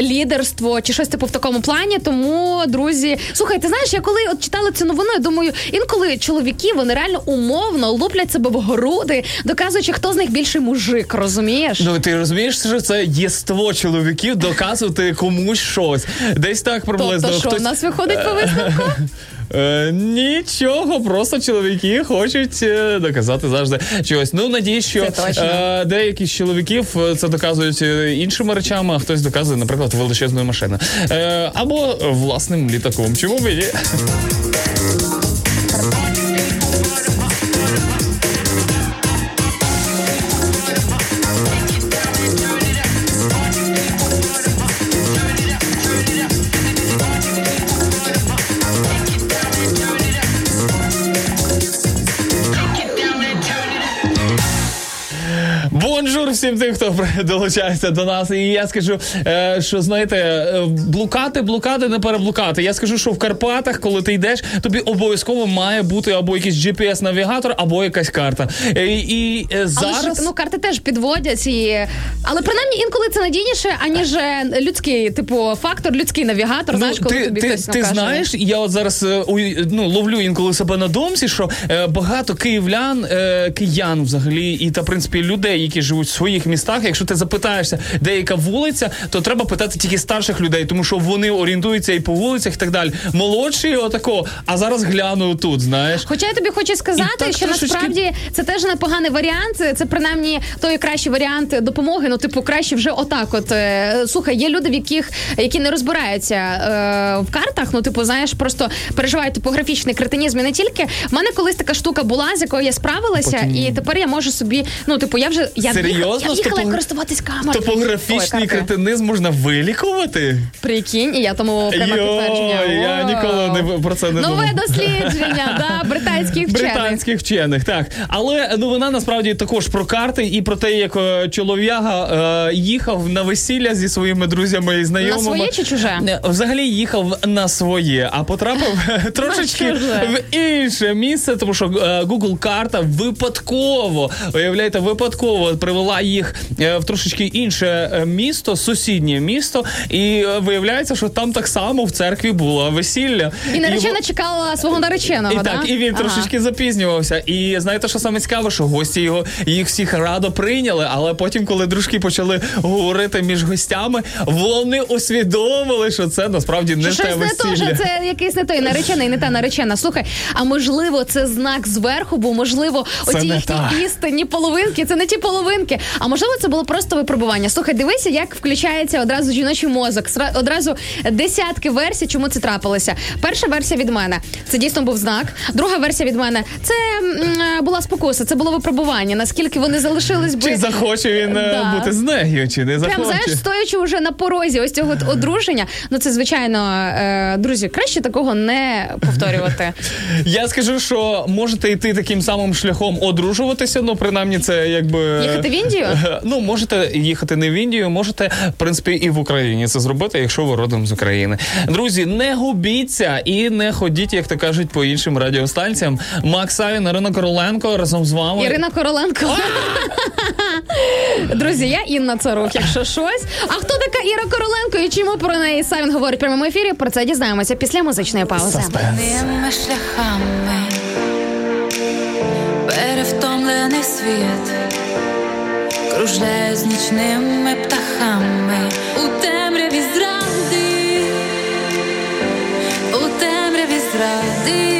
лідерство чи щось типу в такому плані. Тому, друзі, слухай, ти знаєш, я коли от читала цю новину, я думаю, інколи чоловіки вони реально умовно луплять себе в груди, доказуючи, хто з них більший мужик, розумієш? Ну ти розумієш, що це єство чоловіків доказувати комусь щось. Десь так приблизно. Тобто, що Хтось- в нас виходить по висновку? Е, нічого, просто чоловіки хочуть е, доказати завжди чогось. Ну надіюсь, що Це точно. е, деякі з чоловіків це доказують е, іншими речами, а хтось доказує, наприклад, величезною машиною. Е, або власним літаком. Чому б і ні? Всім тим, хто долучається до нас. І я скажу, е, що знаєте, е, блукати, блукати, не переблукати. Я скажу, що в Карпатах, коли ти йдеш, тобі обов'язково має бути або якийсь GPS-навігатор, або якась карта. Е, І е, Але ж ну карти теж підводять і. Але принаймні інколи це надійніше, аніж людський, типу, фактор, людський навігатор. знаєш, коли Ну, ти, тобі ти, хтось ти знаєш, я от зараз ну, ловлю інколи себе на думці, що багато київлян, киян взагалі, і та в принципі людей, які живуть в своїх містах. Якщо ти запитаєшся, де яка вулиця, то треба питати тільки старших людей, тому що вони орієнтуються і по вулицях, і так далі. Молодші, отако, а зараз гляну тут, знаєш. Хоча я тобі хочу сказати, так що трошечки- насправді це теж непоганий варіант. Це принаймні той кращий варіант допомоги. Ну, типу, краще вже отак. От е, слухай, є люди, в яких які не розбираються е, в картах. Ну, типу, знаєш, просто переживають топографічний кретинізм. І не тільки в мене колись така штука була, з якою я справилася, і тепер я можу собі. Ну, типу, я вже я Серйозно? В'їхала, я в'їхала Топо- користуватись камерою. Топографічний Ой, кретинизм можна вилікувати. Прикинь, і я тому прямо Йой, підтвердження. я ніколи не про це не Нове думав. дослідження, да, британських вчених. Британських вчених, так. Але новина насправді також про карти і про те, як е, чолов'яга е, їхав на весілля зі своїми друзями і знайомими. На своє чи чуже? Взагалі їхав на своє, а потрапив трошечки в інше місце, тому що е, Google карта випадково, уявляєте, випадково привела їх е, в трошечки інше е, місто, сусіднє місто, і е, виявляється, що там так само в церкві було весілля. І наречена во- чекала свого нареченого, і да? так, і він Ага. трошечки запізнювався. І знаєте, що саме цікаве, що гості його їх всіх радо прийняли, але потім, коли дружки почали говорити між гостями, вони усвідомили, що це насправді не Що те щось не то, що це якийсь не той наречений, не та наречена. Слухай, а можливо, це знак зверху, бо можливо, оті їхні істинні половинки, це не ті половинки. А можливо, це було просто випробування. Слухай, дивися, як включається одразу жіночий мозок. Одразу десятки версій, чому це трапилося. Перша версія від мене це дійсно був знак. Друга версія від мене це м, була спокуса, це було випробування. Наскільки вони залишились би Чи захоче він е, Да. бути з нею, чи не захоче? Прям знаєш, стоячи вже на порозі ось цього одруження. Ну це звичайно, е, друзі, краще такого не повторювати. Я скажу, що можете йти таким самим шляхом одружуватися. Ну, принаймні, це якби Їхати в Індію? Ну, можете їхати не в Індію, можете, в принципі, і в Україні це зробити, якщо ви родом з України. Друзі, не губіться і не ходіть, як то кажуть, по іншим радіостанціям. Макс Савін, Ірина Короленко разом з вами. Ірина Короленко. Друзі, я Інна Царук, якщо щось. А хто така Іра Короленко і чому про неї Савін говорить в прямому ефірі? Про це дізнаємося після музичної паузи. Шляхами перевтомлений світ кружляє з нічними птахами у темряві зради, у темряві зради.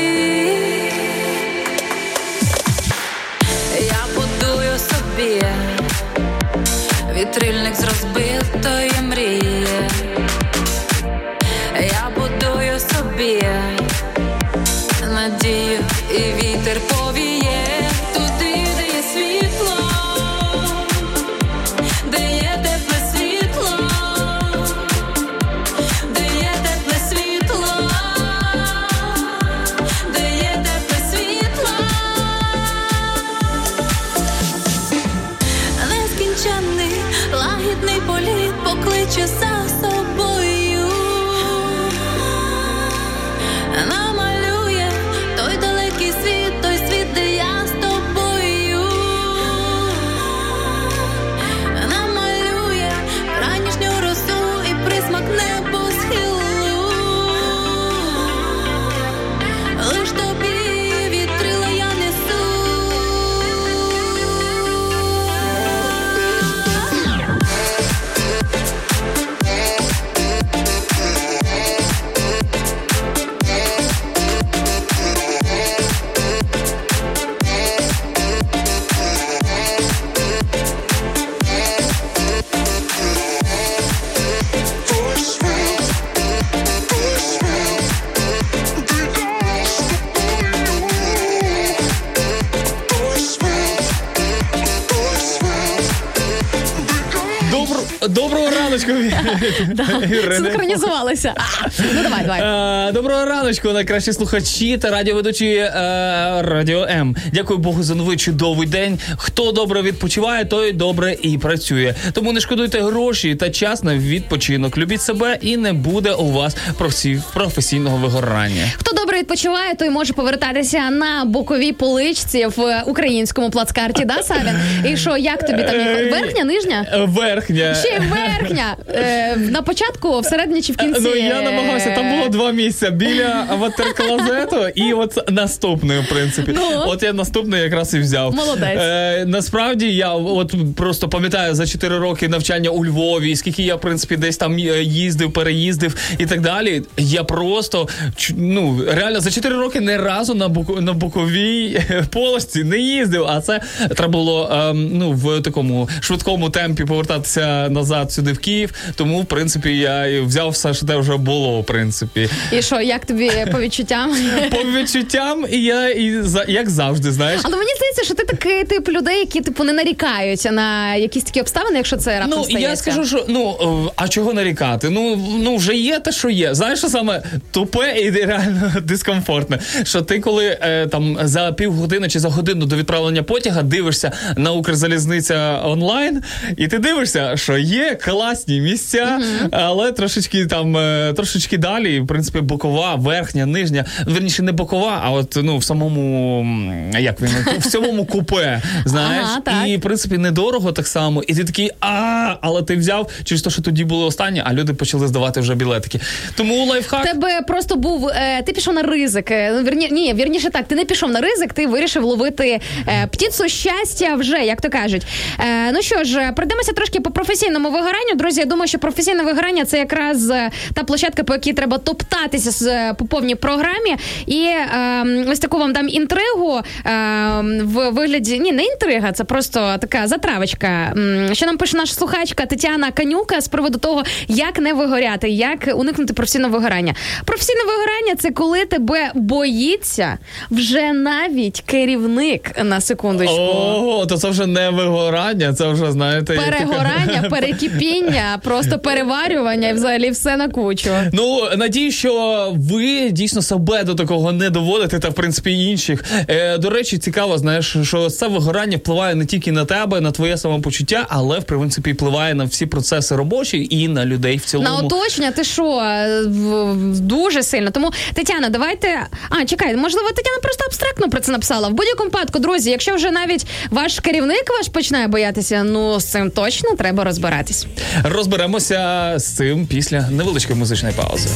Я будую собі вітрильник з розбитої мрії. Я будую собі надію і вітер раночку. Синхронізувалися. Ну давай, давай. Е, Доброго раночку, найкращі слухачі та радіоведучі е, Радіо М. Дякую Богу за новий чудовий день. Хто добре відпочиває, той добре і працює. Тому не шкодуйте гроші та час на відпочинок. Любіть себе і не буде у вас професі- професійного вигорання. Хто добре відпочиває, той може повертатися на боковій поличці в українському плацкарті, да, Савін? І що, як тобі там верхня, нижня? Е, Верхня. Ще й Е, на початку, всередині чи в кінці? Ну я намагався. Там було два місця біля ватерклозету і от наступний, в принципі. Ну? От я наступний якраз і взяв. Молодець. Е, насправді я от просто пам'ятаю за 4 роки навчання у Львові, скільки я, в принципі, десь там е, їздив, переїздив і так далі. Я просто ну реально за 4 роки не разу на боку на боковій полості не їздив. А це треба було ем, ну в такому швидкому темпі повертатися назад сюди в Київ. Тому, в принципі, я і взяв все, що те вже було, в принципі. І що, як тобі по відчуттям? По відчуттям, і я і за як завжди, знаєш. Але мені здається, що ти такий тип людей, які типу не нарікають на якісь такі обставини, якщо це раптом Ну стається. я скажу, що ну е, а чого нарікати? Ну ну вже є те, що є. Знаєш, що саме тупе і реально дискомфортне. Що ти, коли е, там за півгодини чи за годину до відправлення потяга дивишся на Укрзалізниця онлайн, і ти дивишся, що є класні місця, але трошечки там е, трошечки далі, в принципі, бокова, верхня, нижня. Верніше не бокова, а от ну в самому як він в самому купе. Знаєш, Ага, так. і в принципі недорого так само. І ти такий, а але ти взяв через те, що тоді були останні, а люди почали здавати вже білетики. Тому лайфхак. Тебе просто був е, ти пішов на ризик. Е, ну, Вірні, ні, вірніше так, ти не пішов на ризик, ти вирішив ловити птіцу щастя вже, як то кажуть. Ну що ж, пройдемося трошки по професійному вигоранню. Друзі, я думаю, що професійне вигорання це якраз е, та площадка, по якій треба топтатися з е, по повній програмі. І е, ось таку вам дам інтригу е, в вигляді. Ні, не інтрига, це просто така затравочка. Що нам пише наша слухачка Тетяна Канюка з приводу того, як не вигоряти, як уникнути професійного вигорання. Професійне вигорання це коли тебе боїться вже навіть керівник на секундочку. Ого, то це вже не вигорання, це вже знаєте. Перегорання, перекипіння, просто переварювання і взагалі все на кучу. Ну надію, що ви дійсно себе до такого не доводите, та в принципі інших. Е, до речі, цікаво, знаєш, що це вигорання впливає не тільки на тебе, на твоє самопочуття, але в принципі впливає на всі процеси робочі і на людей в цілому. На оточення, ти що, в- дуже сильно. Тому, Тетяна, давайте. А, чекай, можливо, Тетяна просто абстрактно про це написала. В будь-якому випадку, друзі, якщо вже навіть ваш керівник ваш починає боятися, ну з цим точно треба розбиратись. Розберемося з цим після невеличкої музичної паузи.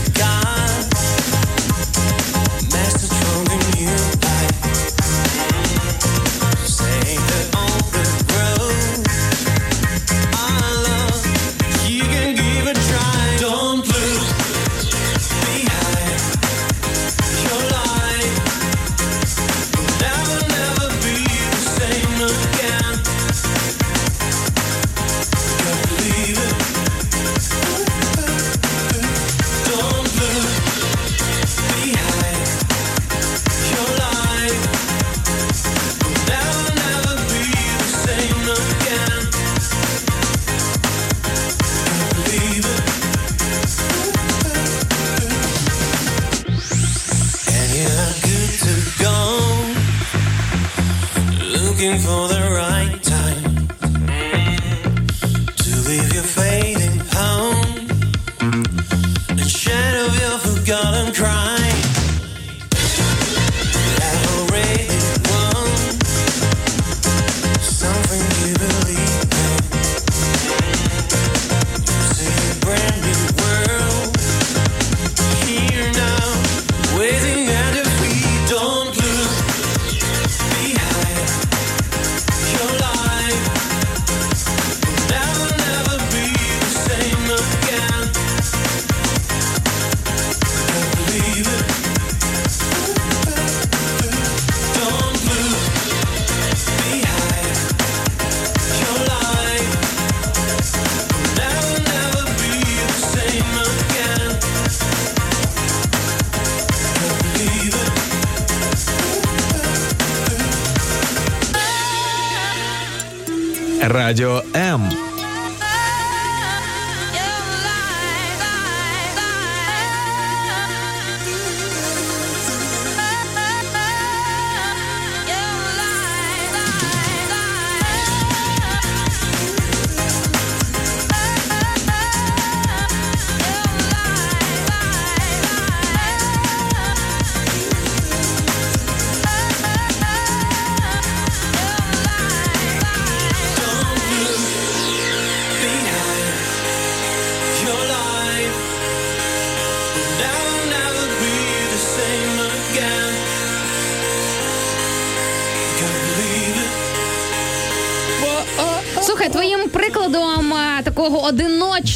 Радіо М.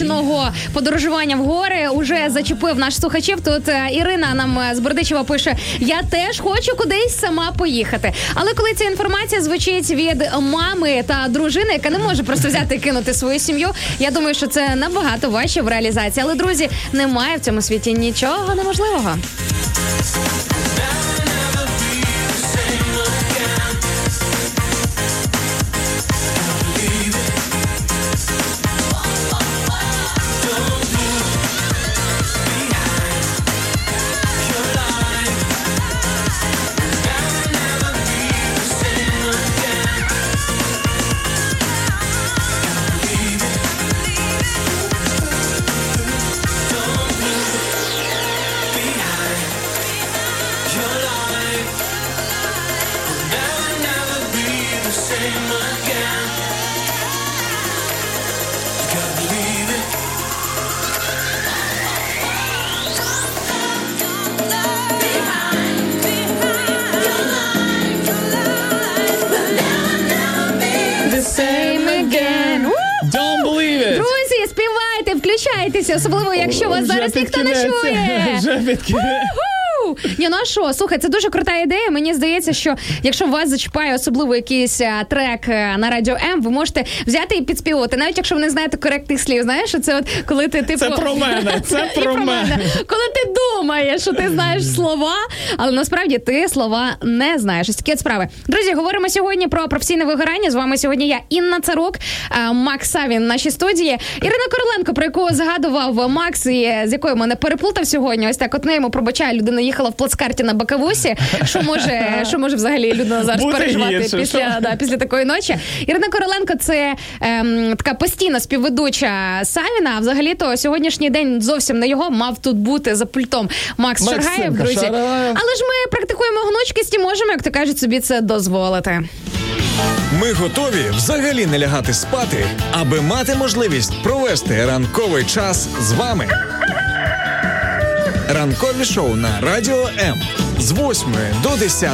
одиночного подорожування в гори уже зачепив наш слухачів. Тут е, Ірина нам е, з Бердичева пише: Я теж хочу кудись сама поїхати. Але коли ця інформація звучить від мами та дружини, яка не може просто взяти і кинути свою сім'ю, я думаю, що це набагато важче в реалізації. Але друзі, немає в цьому світі нічого неможливого. Уху! Ні, ну а що, слухай, це дуже крута ідея. Мені здається, що якщо вас зачіпає особливо якийсь а, трек а, на радіо М, ви можете взяти і підспівати, навіть якщо ви не знаєте коректних слів. Знаєш, це от коли ти типу Це про мене, це про мене. Коли ти думаєш, що ти знаєш слова, але насправді ти слова не знаєш. Ось такі справи. Друзі, говоримо сьогодні про професійне вигорання. З вами сьогодні я Інна Царук, Макс Савін в нашій студії. Ірина Короленко, про яку згадував Макс, і з якою мене переплутав сьогодні. Ось так, от не йому пробачає, людина їхала в плацкарті на Бакавусі. Що може, що може взагалі людина зараз Бути переживати гірше, після, що? да, після такої ночі? Ірина Короленко це ем, така постійна співведуча Савіна. А взагалі-то сьогоднішній день зовсім не його мав тут бути за пультом Макс Максимка Шаргаєв, друзі. Шаргаєв. Але ж ми практикуємо гнучкість і можемо, як то кажуть, собі це дозволити. Ми готові взагалі не лягати спати, аби мати можливість провести ранковий час з вами. Ранкові шоу на Радіо М з 8 до 10.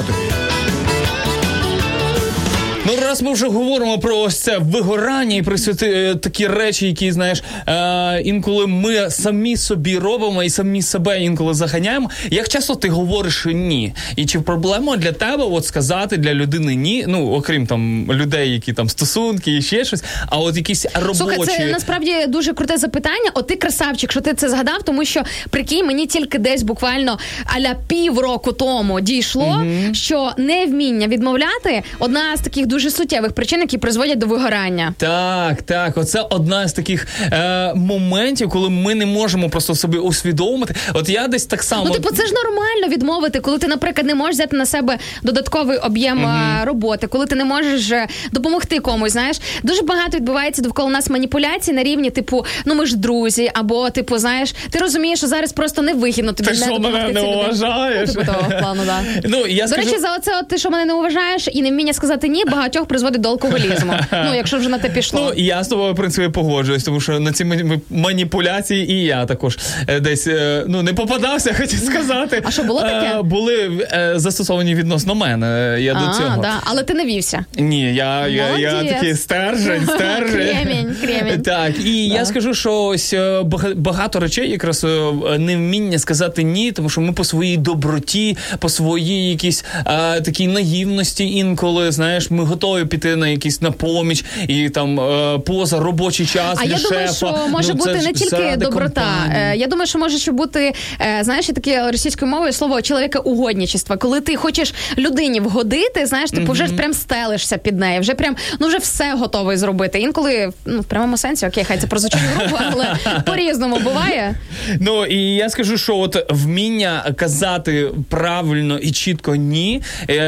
Ну, раз ми вже говоримо про ось це вигорання і про ці, е, такі речі, які знаєш, е, інколи ми самі собі робимо і самі себе інколи заганяємо. Як часто ти говориш ні? І чи проблема для тебе от сказати для людини ні? Ну окрім там людей, які там стосунки і ще щось, а от якісь робочі. Слухай, це насправді дуже круте запитання. От ти красавчик, що ти це згадав, тому що прикинь, мені тільки десь буквально аля півроку тому дійшло, що невміння відмовляти одна з таких дуже суттєвих причин, які призводять до вигорання. Так, так, оце одна з таких е, моментів, коли ми не можемо просто собі усвідомити. От я десь так само. Ну, типу, це ж нормально відмовити, коли ти, наприклад, не можеш взяти на себе додатковий об'єм а, роботи, коли ти не можеш е, допомогти комусь. Знаєш, дуже багато відбувається довкола нас маніпуляцій на рівні, типу, ну ми ж друзі, або типу, знаєш, ти розумієш, що зараз просто невигідно тобі Ти не що, мене не уважаєш? Ну, типу того плану, да. Ну, я До скажу... речі, за оце, от ти що мене не уважаєш, і невміння сказати ні, багатьох призводить до алкоголізму. Ну, якщо вже на те пішло. Ну, я з тобою, в принципі, погоджуюсь, тому що на ці маніпуляції і я також е, десь е, ну, не попадався, хотів сказати. А що, було таке? Е, були е, застосовані відносно мене. Я до а, цього. да. Але ти не вівся. Ні, я, я, я такий стержень, стержень. Кремінь, кремінь. Так, і я скажу, що ось багато речей, якраз невміння сказати ні, тому що ми по своїй доброті, по своїй якійсь такій наївності інколи, знаєш, ми готові піти на якісь на поміч і там е, поза робочий час. А для я думаю, шефа. що може Ну, бути не тільки доброта. компанії. Е, Я думаю, що може ще бути, е, знаєш, таке російською мовою слово чоловіка угодничество. Коли ти хочеш людині вгодити, знаєш, типу вже прям стелишся під неї, вже прям ну вже все готовий зробити. Інколи ну в прямому сенсі, окей, хай це прозвучить грубо, але по-різному буває. Ну і я скажу, що от вміння казати правильно і чітко ні.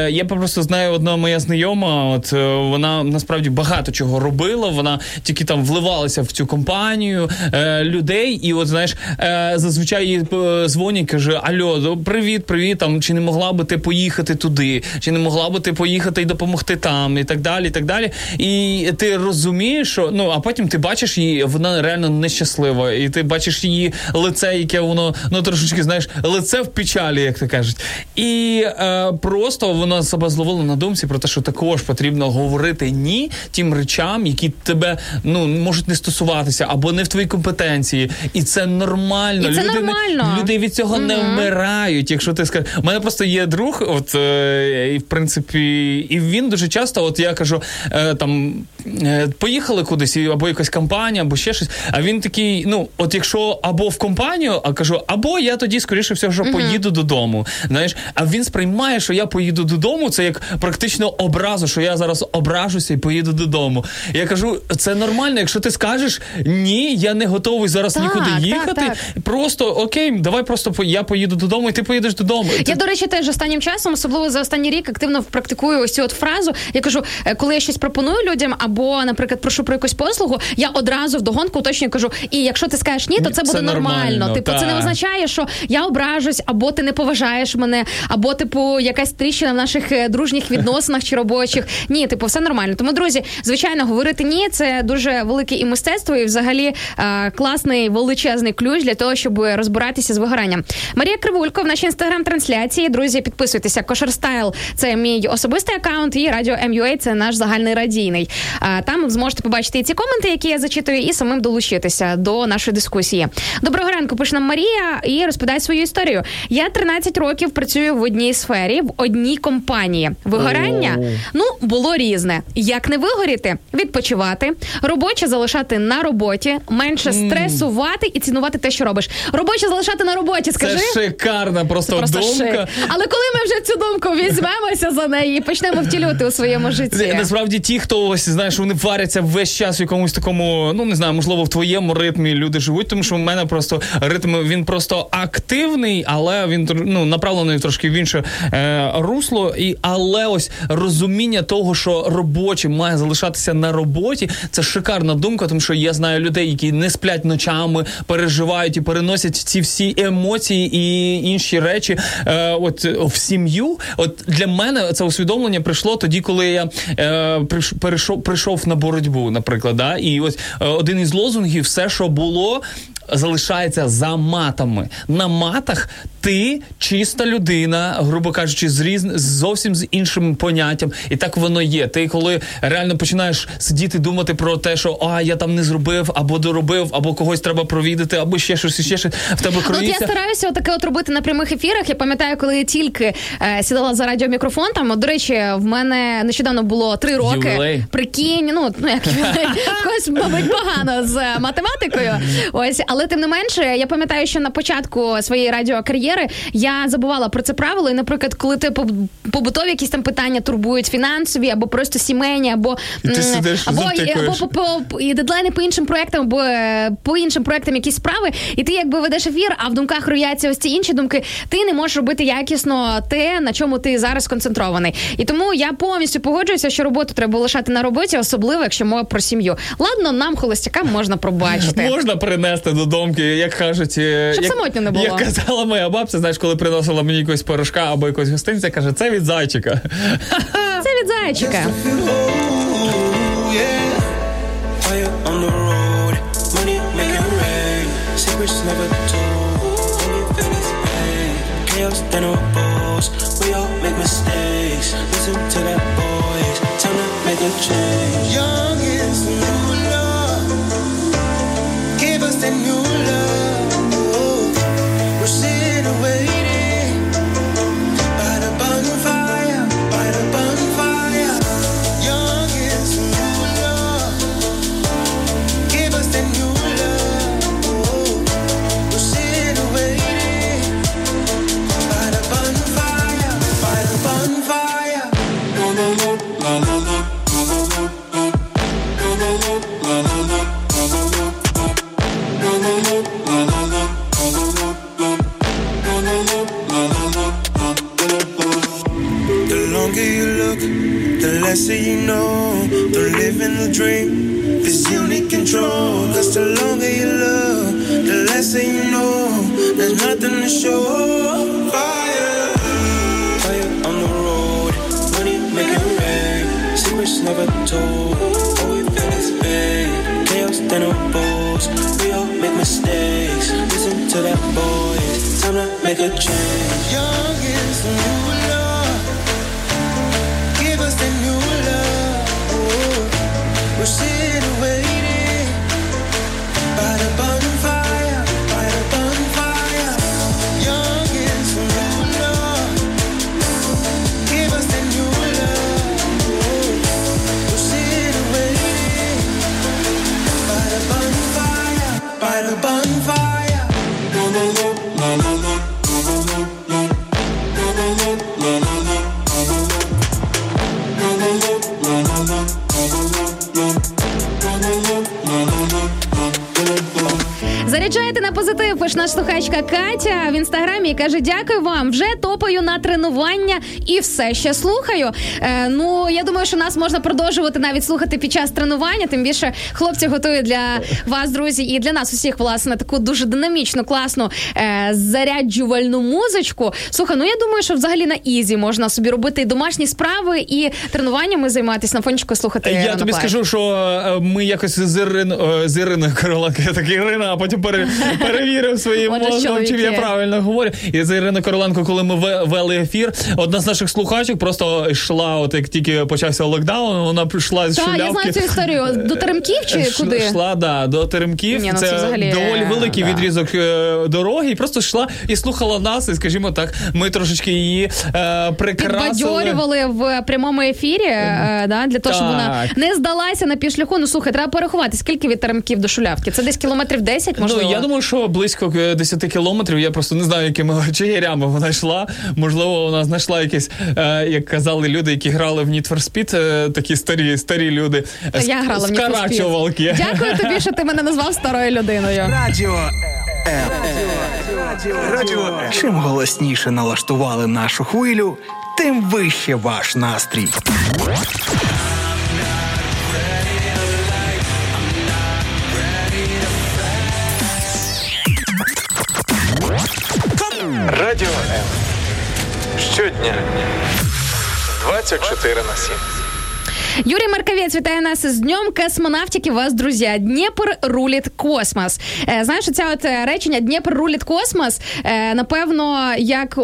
Я просто знаю одна моя знайома. От е, вона насправді багато чого робила. Вона тільки там вливалася в цю компанію е, людей, і от знаєш, е, зазвичай їй е, дзвонять, каже: Альо, ну, привіт, привіт. Там чи не могла би ти поїхати туди, чи не могла би ти поїхати і допомогти там, і так далі. І так далі. І ти розумієш, що ну а потім ти бачиш її, вона реально нещаслива, і ти бачиш її лице, яке воно ну трошечки знаєш, лице в печалі, як то кажуть. І е, просто вона себе зловила на думці про те, що також потрібно говорити ні тим речам, які тебе ну можуть не стосуватися або не в твоїй компетенції, і це нормально. І це люди, не- нормально. люди від цього не вмирають. Якщо ти скажеш, у мене просто є друг, от е, і в принципі, і він дуже часто, от я кажу, е, там поїхали кудись, або якась компанія, або ще щось. А він такий: ну, от якщо або в компанію, а кажу, або я тоді скоріше всього, що поїду додому. Знаєш, а він сприймає, що я поїду додому, це як практично образу, що я зараз ображуся і поїду додому. Я кажу, це нормально, якщо ти скажеш ні, я не готовий зараз Так, нікуди їхати. так. Просто окей, давай просто я поїду додому, і ти поїдеш додому. Я, до речі, теж останнім часом, особливо за останній рік, активно практикую ось цю от фразу. Я кажу, е, коли я щось пропоную людям, або, наприклад, прошу про якусь послугу, я одразу вдогонку уточнюю кажу, і якщо ти скажеш ні, то це Це буде нормально. нормально, Типу, це не означає, що я ображусь, або ти не поважаєш мене, або типу якась тріщина в наших е, дружніх відносинах чи робочих. Ні, типу, все нормально. Тому, друзі, звичайно, говорити ні, це дуже велике і мистецтво, і взагалі е, класний величезний ключ для того, щоб розбиратися з вигоранням. Марія Кривулько в нашій інстаграм-трансляції. Друзі, підписуйтеся. Кошер Стайл це мій особистий аккаунт, і радіо МЮА це наш загальний радійний. А, Там зможете побачити і ці коменти, які я зачитую, і самим долучитися до нашої дискусії. Доброго ранку, пише нам Марія і розповідає свою історію. Я 13 років працюю в одній сфері, в одній компанії. Вигорання ну було різне. Як не вигоріти, відпочивати, робоче залишати на роботі, менше стресувати і цінувати те, що робиш. Робоче залишати на роботі. Скажи. Це шикарна просто, Просто думка. шик. Але коли ми вже цю думку візьмемося за неї і почнемо втілювати у своєму житті. Насправді ті, хто ось знаєш, вони варяться весь час в якомусь такому, ну не знаю, можливо, в твоєму ритмі люди живуть, тому що в мене просто ритм він просто активний, але він ну, направлений трошки в інше е, русло. І але ось розуміння того, що робочий має залишатися на роботі, це шикарна думка, тому що я знаю людей, які не сплять ночами, переживають і переносять ці всі емоції і інші речі. Е, от в сім'ю. От для мене це усвідомлення прийшло тоді, коли я е, перейшов, прийшов на боротьбу, наприклад. Да? І ось е, один із лозунгів, все, що було. Залишається за матами. На матах ти чиста людина, грубо кажучи, з різ... зовсім з іншим поняттям. І так воно є. Ти коли реально починаєш сидіти, думати про те, що а я там не зробив, або доробив, або когось треба провідати, або ще щось, ще щось в тебе Ну, От я стараюся отаке от робити на прямих ефірах. Я пам'ятаю, коли я тільки е, сідала за радіомікрофон. Там, от, до речі, в мене нещодавно було три роки. Ювілей. Прикинь, ну, ну як ювілей, когось, мабуть, погано з е, математикою. Ось, але тим не менше, я пам'ятаю, що на початку своєї радіокар'єри я забувала про це правило. І, наприклад, коли ти поб- побутові якісь там питання турбують фінансові, або просто сімейні, або І ти сидиш, або, або по, по і дедлайни по іншим проектам, або е, по іншим проектам якісь справи, і ти якби ведеш ефір, а в думках рояться ось ці інші думки. Ти не можеш робити якісно те, на чому ти зараз концентрований. І тому я повністю погоджуюся, що роботу треба лишати на роботі, особливо якщо мова про сім'ю. Ладно, нам холостякам можна пробачити. Можна принести до домки, як кажуть, е, Щоб як, самотньо не було. Як казала моя бабця, знаєш, коли приносила мені якогось порошка або якогось гостинця, каже, це від зайчика. Це від зайчика. We all make mistakes. Listen to that каже: Дякую вам. Вже топаю на тренування і все ще слухаю. Е, ну я думаю, що нас можна продовжувати навіть слухати під час тренування. Тим більше хлопці готують для вас, друзі, і для нас усіх власне таку дуже динамічну, класну е, заряджувальну музичку. Слухай, ну я думаю, що взагалі на easy можна собі робити і домашні справи, і тренуваннями займатися на фончику слухати. Я Ранок тобі скажу, що е, ми якось з Іриною, з Іриною Короленко, я так Ірина, а потім пере, перевірив своїм мозком, чи я правильно говорю. І з Іриною Короленко, коли ми вели ефір, одна з наших слухачок просто йшла, от як тільки почався локдаун, вона прийшла з Та, шулявки. я знаю цю історію. До теремків чи Ш- куди? Йшла, да, до Теремків. Ні, ну це це взагалі, доволі великий да. відрізок е, дороги. І просто йшла і слухала нас. І, скажімо так, ми трошечки її е, прикрасили. Підбадьорювали в прямому ефірі, е, да, для того, щоб вона не здалася на півшляху. Ну слухай, треба порахувати, скільки від теремків до шулявки. Це десь кілометрів 10, можливо. Ну, я думаю, що близько е, 10 кілометрів. Я просто не знаю, якими чигирями вона йшла. Можливо, вона знайшла якесь, е, як казали люди, які грали в Need for Speed, е, такі старі, старі люди. е, Я грала в Need for Speed. скарачувалки. Дякую тобі, що ти мене назвав старою людиною. Радіо Радіо Чим голосніше налаштували нашу хвилю, тим вище ваш настрій. Радіо М. Щодня 24 на 7. Юрій Марковець вітає нас з днем космонавтики. Вас, друзі. Дніпр руліт космос. Е, знаєш, ця от е, речення Дніпр руліт космос. Е, напевно, як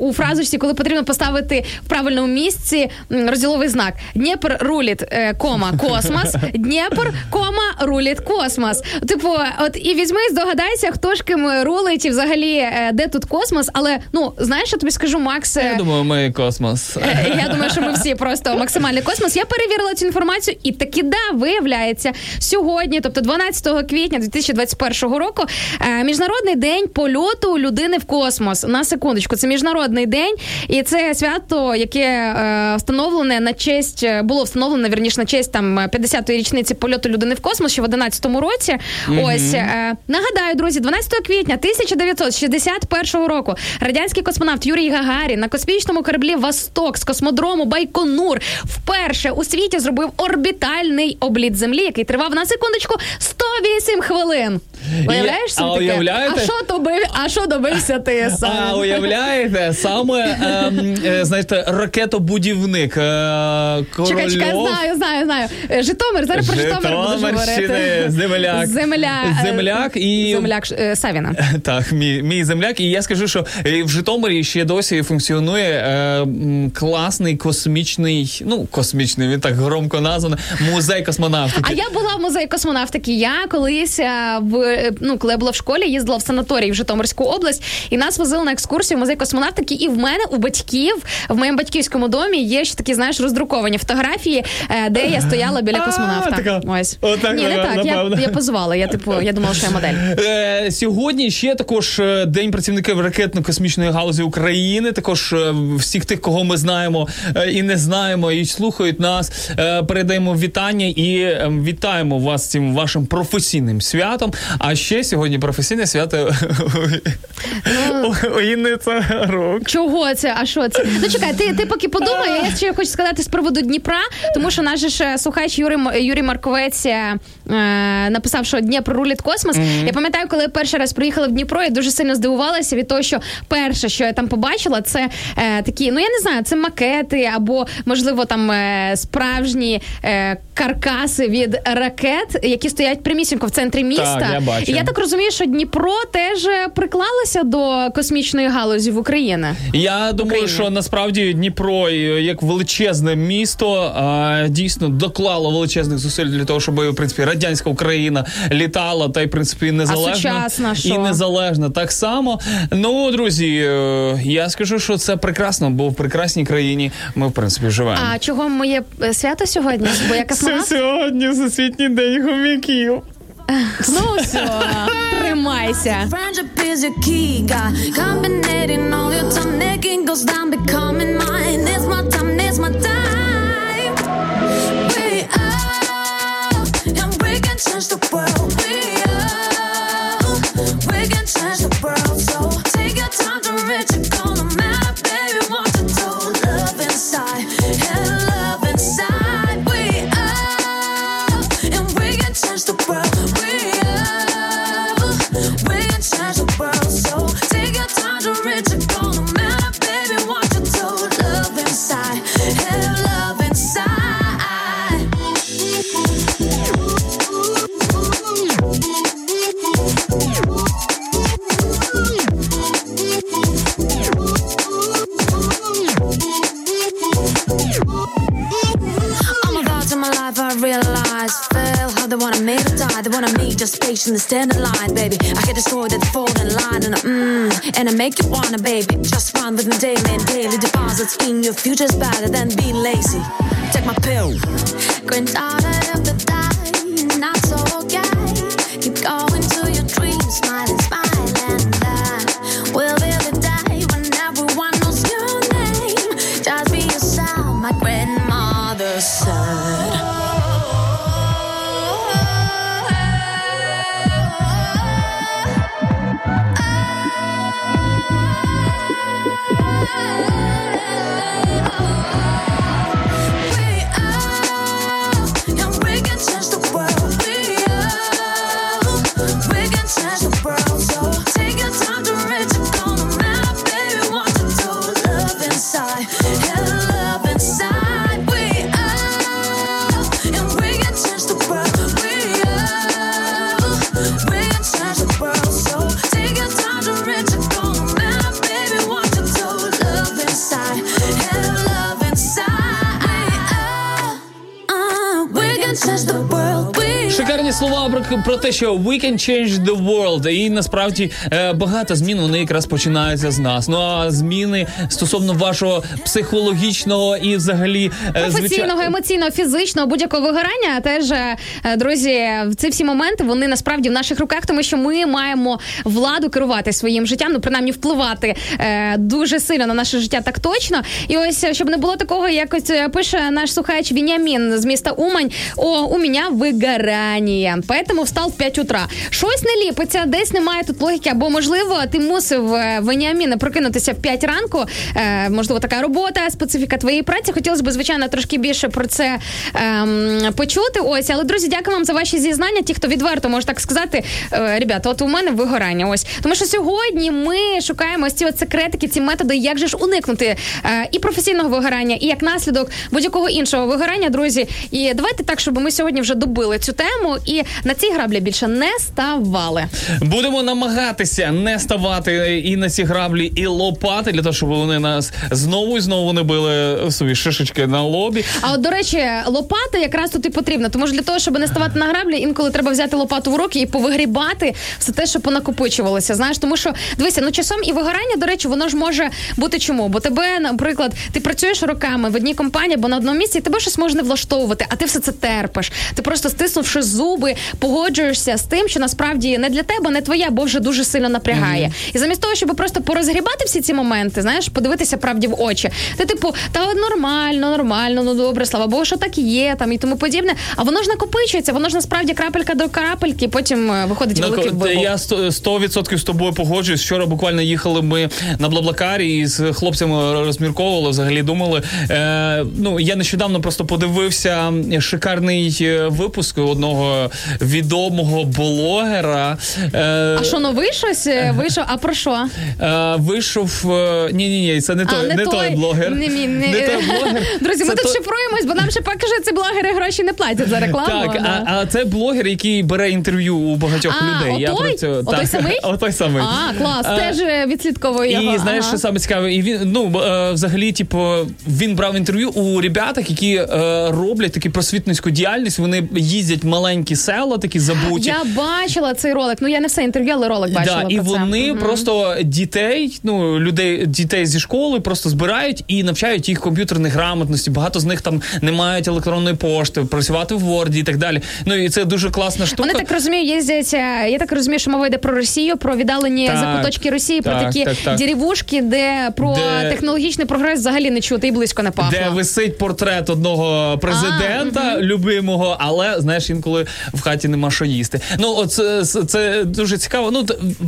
у фразочці, коли потрібно поставити в правильному місці розділовий знак. Дніпр руліт, кома, космос. Дніпр, кома, руліт космос. Типу, от і візьми, здогадайся, хто ж ким рулить і взагалі де тут космос. Але ну знаєш, я тобі скажу, Макс. Я думаю, ми космос. Я думаю, що ми всі просто максимальний космос. Я перевірила цю інформацію, і таки да, виявляється, сьогодні, тобто 12 квітня 2021 року, е, міжнародний день польоту людини в космос. На секундочку, це міжнародний день, і це свято, яке е, встановлене на честь е, було встановлене вірніше на честь там 50-ї річниці польоту людини в космос ще в 11 році. Ось е, нагадаю, друзі, 12 квітня 1961 року радянський космонавт Юрій Гагарін на космічному кораблі Восток з космодрому Байконур вперше у світі зробив орбітальний обліт землі, який тривав на секундочку 108 хвилин. Уявляєш собі таке? уявляєте? А що добив? А що добився ти сам? А уявляєте, саме ем, е, знаєте, ракетобудівник е, Чекай, чекай, знаю, знаю, знаю. Е, Житомир, зараз про Житомир будеш говорити. земляк. Земля, е, Земляк і- Земляк е, Савіна. Так, мій, мій земляк, і я скажу, що е, в Житомирі ще досі функціонує е, м, класний космічний, ну космічний, він так громко названий, музей космонавтики. А я була в музеї космонавтики. Я колись е, в е, ну, коли я була в школі, їздила в санаторій в Житомирську область, і нас возили на екскурсію в музей космонавтики. І в мене у батьків в моєму батьківському домі є ще такі, знаєш, роздруковані фотографії, е, де я стояла біля космонавта. така. Ось Отак, ні, не так. Я, напевно. я позувала. Я типу, я думала, що я модель. Е, сьогодні ще також е, день працівників ракетно-космічної галузі України. Також всіх тих, кого ми знаємо і не знаємо, і слухають нас. Передаємо вітання і е, вітаємо вас цим вашим професійним святом. А ще сьогодні професійне свято Інниця рук. Чого це? А що це? Ну чекай, ти, ти поки подумай. Я ще хочу сказати з приводу Дніпра, тому що наш же ж слухач Юрій, М- Юрій Марковець е, написав, що Дніпро рулить космос. Я пам'ятаю, коли я перший раз приїхала в Дніпро, я дуже сильно здивувалася від того, що перше, що я там побачила, це е, такі, ну я не знаю, це макети або можливо там е, справжні е, каркаси від ракет, які стоять примісінько в центрі міста. Так, я бачу. І я так розумію, що Дніпро теж приклалося до космічної галузі в Україні. Я думаю, Україні. що насправді Дніпро е, як величезне місто дійсно доклало величезних зусиль для того, щоб в принципі радянська Україна літала та й в принципі незалежна сучасна що? і незалежна так само. Ну друзі, е, я скажу, що це прекрасно, бо в прекрасній країні ми в принципі живемо. А чого моє е, свято сьогодні? Бо я космонавт? сьогодні всесвітній день хомяків. Ну все, тримайся. Friendship is your key, God. Combinating all your time, necking goes down, becoming mine. It's my time, it's my time. Те, що we can change the world. І насправді е, багато змін вони якраз починаються з нас. Ну а зміни стосовно вашого психологічного і взагалі е, Професійного, емоційного, фізичного будь-якого вигорання. Теж е, друзі, ці всі моменти вони насправді в наших руках, тому що ми маємо владу керувати своїм життям, ну принаймні впливати дуже сильно на наше життя, так точно. І ось щоб не було такого, як ось е, пише наш слухач Вінямін з міста Умань. О, у мене вигорання. Поэтому встав в 5 утра. Щось не ліпиться, десь немає тут логіки, або можливо, ти мусив е, Веніаміне прокинутися в 5 ранку. Е, можливо, така робота, специфіка твоєї праці. Хотілося б, звичайно, трошки більше про це ем, почути. Ось, але друзі, дякую вам за ваші зізнання. Ті, хто відверто може так сказати, е, ребята, от у мене вигорання. Ось тому, що сьогодні ми шукаємо ось ці от секретики, ці методи, як же ж уникнути е, і професійного вигорання, і як наслідок будь-якого іншого вигорання, друзі. І давайте так, щоб ми сьогодні вже добили цю тему і на ці граблі більше не ставали. Будемо намагатися не ставати і на ці граблі, і лопати для того, щоб вони нас знову і знову не били собі шишечки на лобі. А от до речі, лопата якраз тут і потрібна. Тому що для того, щоб не ставати на граблі, інколи треба взяти лопату в руки і повигрібати все те, що понакопичувалося. Знаєш, тому що дивися, ну часом і вигорання, до речі, воно ж може бути чому? Бо тебе, наприклад, ти працюєш роками в одній компанії або на одному місці, і тебе щось може не влаштовувати, а ти все це терпиш. Ти просто стиснувши зуби, погоджуєшся з тим, що насправді не для тебе, не твоє, бо вже дуже сильно напрягає. І замість того, щоб просто порозгрібати всі ці моменти, знаєш, подивитися правді в очі. Ти, типу, та нормально, нормально, ну добре, слава Богу, що так є, там і тому подібне. А воно ж накопичується, воно ж насправді крапелька до крапельки, потім е, виходить Ну, великий вибух. Я сто- 100% з тобою погоджуюсь. Вчора буквально їхали ми на Блаблакарі і з хлопцями розмірковували, взагалі думали. Е, ну, я нещодавно просто подивився шикарний е, випуск одного відомого блогера. Е, А що новий щось е, вийшов? А про що? е, вийшов. Ні, ні, ні, це не той, а, не той блогер. Не, не... Не той блогер. Друзі, ми Це тут шифруємось, бо нам ще поки що ці блогери гроші не платять за рекламу. Так, да. а, а це блогер, який бере інтерв'ю у багатьох А, людей. Я отой? про цього Отой так, самий? отой самий. А, клас, А, теж е, відслідковую його. І знаєш, ага. що саме цікаве, і він ну е, взагалі, типу, він брав інтерв'ю у ребятах, які роблять таку просвітницьку діяльність. Вони їздять в маленькі села, такі забуті. Я бачила цей ролик. Ну я не все інтерв'ю, але ролик бачила. Да, і це. вони Мгм. просто дітей, ну людей, дітей зі школи просто збирають і навчають їх комп'ютерній грамотності. Багато з них там не мають електронної пошти, працювати в Word і так далі. Ну і це дуже класна штука. Вони так розумію, їздять. е, Я так розумію, що мова йде про Росію, про віддалені Так, закуточки Росії, про такі так, так. деревушки, де про Де- технологічний прогрес взагалі не чути і близько не пахло. Де висить портрет одного президента любимого, але знаєш, інколи в хаті нема що їсти. Ну, от це, це дуже цікаво. Ну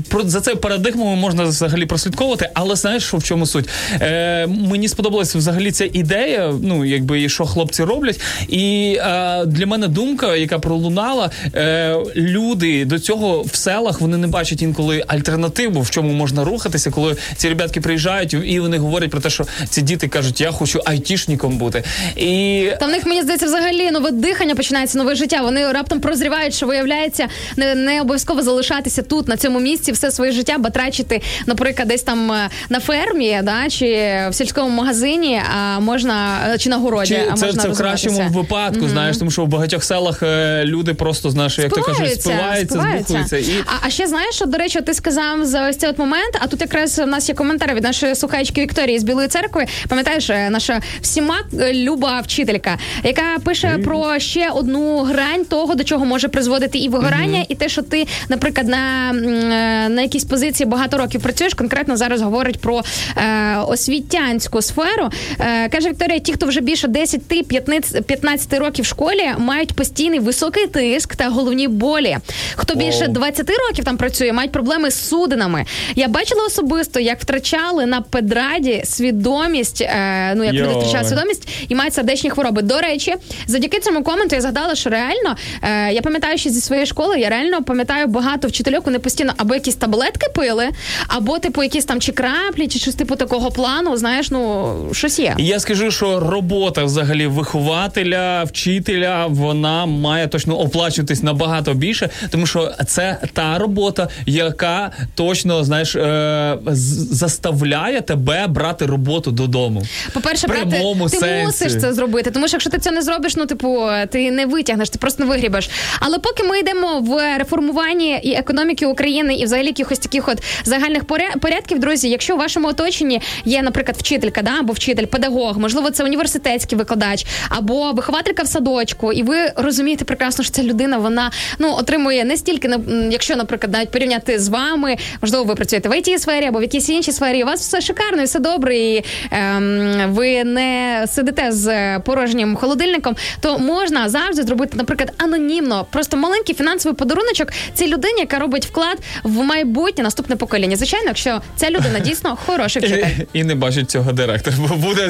про за це парадигму можна взагалі прослідковувати, але знаєш, що в чому суть? Е, мені сподобалася взагалі ця ідея. Ну, якби і що хлопці роблять. І е, для мене думка, яка пролунала, е, люди до цього в селах вони не бачать інколи альтернативу, в чому можна рухатися, коли ці ребятки приїжджають і вони говорять про те, що ці діти кажуть, я хочу айтішником бути. І Та в них мені здається, взагалі нове дихання починається, нове життя. Вони раптом прозрівають, що виявляється, не, не обов'язково залишатися тут, на цьому місці, все своє життя, батрачити, наприклад, десь там е, на фермі, да, чи в сільському магазині, а можна е, чи на городі. Чи а це, можна це в кращому випадку, знаєш, тому що в багатьох селах е, люди просто знаєш, як ти кажеш, спиваються, збухуються. І А, а ще знаєш, що, до речі, ти сказав за ось цей от момент, а тут якраз в нас є коментар від нашої слухачки Вікторії з Білої церкви. Пам'ятаєш, е, наша всіма е, люба вчителька, яка пише про ще одну грань того, до чого може призводити і вигорання, і те, що ти, наприклад, на, е, на якійсь позиції багато років працюєш. Конкретно зараз говорить про е, освітянську сферу. Е, каже Вікторія, ті, хто вже більше 10-15 років в школі, мають постійний високий тиск та головні болі. Хто більше 20 років там працює, мають проблеми з судинами. Я бачила особисто, як втрачали на педраді свідомість. Е, ну як люди Йой. втрачають свідомість і мають сердечні хвороби. До речі, завдяки цьому коменту я згадала, що реально е, я пам'ятаю, що зі своєї школи я реально пам'ятаю багато вчительок, вони постійно або якісь таблетки пили, або типу якісь там чи краплі, чи щось типу такого плану. Знаєш, ну щось є. І я скажу, що робота взагалі вихователя, вчителя, вона має точно оплачуватись набагато більше, тому що це та робота, яка точно знаєш е, заставляє тебе брати роботу додому. По-перше, В брати, ти сенсі. мусиш це зробити, тому що якщо ти це не зробиш, ну типу ти не витягнеш, ти просто не вигрібеш. Але поки ми йдемо в реформуванні і економіки України, і взагалі якихось таких от загальних поря- порядків, друзі, якщо у вашому оточенні є, наприклад, вчителька, да, або вчитель, педагог, можливо, це університетський викладач, або вихователька в садочку, і ви розумієте прекрасно, що ця людина вона ну отримує не стільки, якщо, наприклад, навіть порівняти з вами, можливо, ви працюєте в it сфері або в якійсь іншій сфері, у вас все шикарно і все добре, і ем, ви не сидите з порожнім холодильником, то можна завжди зробити, наприклад, анонімно, просто маленький фінансовий подаруночок цій людині, яка робить вклад в майбутнє наступне покоління. Звичайно, якщо ця людина дійсно хороший вчитель. І, і не бачить цього директор, бо буде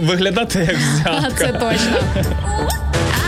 виглядати як А, взятка. Це точно.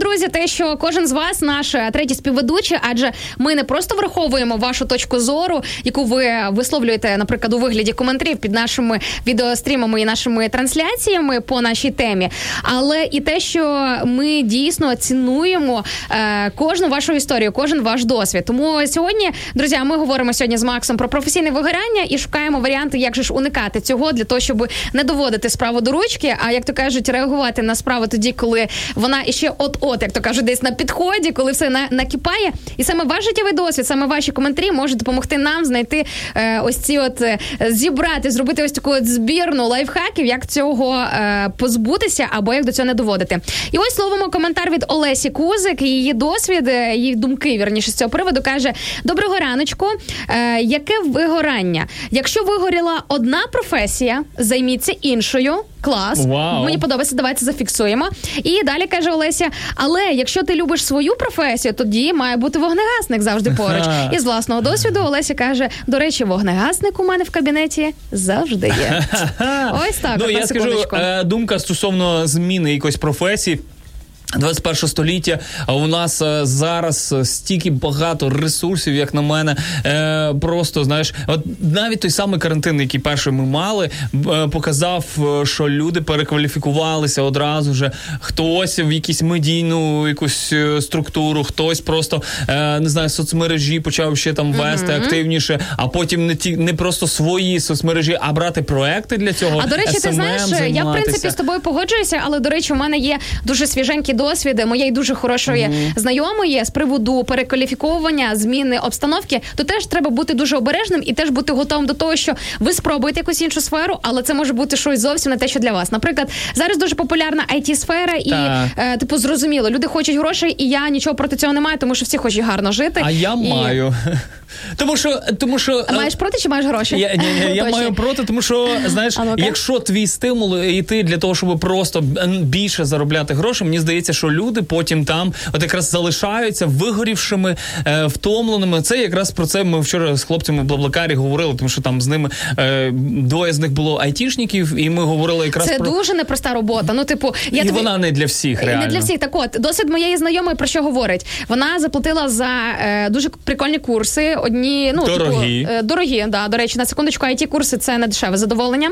друзі, те, що кожен з вас наш е, третій співведучий, адже ми не просто враховуємо вашу точку зору, яку ви висловлюєте, наприклад, у вигляді коментарів під нашими відеострімами і нашими трансляціями по нашій темі, але і те, що ми дійсно цінуємо е, кожну вашу історію, кожен ваш досвід. Тому сьогодні, друзі, ми говоримо сьогодні з Максом про професійне вигорання і шукаємо варіанти, як же ж уникати цього для того, щоб не доводити справу до ручки, а як то кажуть, реагувати на справу тоді, коли вона іще от-от, як то кажуть, десь на підході, коли все на, накипає. І саме ваш життєвий досвід, саме ваші коментарі можуть допомогти нам знайти е, ось ці от е, зібрати, зробити ось таку от збірну лайфхаків, як цього е, позбутися або як до цього не доводити. І ось словимо коментар від Олесі Кузик. Її досвід, е, її думки вірніше з цього приводу каже: Доброго раночку. Е, яке вигорання? Якщо вигоріла одна професія, займіться іншою. Клас, Вау. мені подобається. Давайте зафіксуємо. І далі каже Олеся: але якщо ти любиш свою професію, тоді має бути вогнегасник завжди поруч. І з власного досвіду Олеся каже: до речі, вогнегасник у мене в кабінеті завжди є. Ось так. Ну я скажу, е, думка стосовно зміни якоїсь професії. 21 століття, а у нас е, зараз е, стільки багато ресурсів, як на мене. Е, просто знаєш, от навіть той самий карантин, який перший ми мали, е, показав, що люди перекваліфікувалися одразу вже. Хтось в якусь медійну якусь структуру, хтось просто не знаю, соцмережі почав ще там вести активніше, а потім не ті не просто свої соцмережі, а брати проекти для цього. А до речі, ти SMM знаєш, я в принципі з тобою погоджуюся, але до речі, у мене є дуже свіженький досвід моєї дуже хорошої знайомої з приводу перекваліфіковування, зміни обстановки. То теж треба бути дуже обережним і теж бути готовим до того, що ви спробуєте якусь іншу сферу, але це може бути щось зовсім не те, що для вас. Наприклад, зараз дуже популярна it сфера і е, типу зрозуміло, люди хочуть грошей, і я нічого проти цього не маю, тому що всі хочуть гарно жити. А я І- маю. Тому що, тому що А маєш проти чи маєш гроші? Я, ні, ні, я маю проти, тому що знаєш, А ну-ка. якщо твій стимул йти для того, щоб просто більше заробляти гроші, мені здається, що люди потім там от якраз залишаються вигорівшими, е, втомленими. Це якраз про це ми вчора з хлопцями в Блаблакарі говорили, тому що там з ними е, двоє з них було айтішників, і ми говорили якраз Це про дуже непроста робота. Ну, типу, я і тобі... вона не для всіх. Реально. Не для всіх. Так от, досвід моєї знайомої про що говорить? Вона заплатила за е, дуже прикольні курси. Одні, ну, Дорогі. Типу, е, дорогі, да, до речі, на секундочку, it курси це не дешеве задоволення.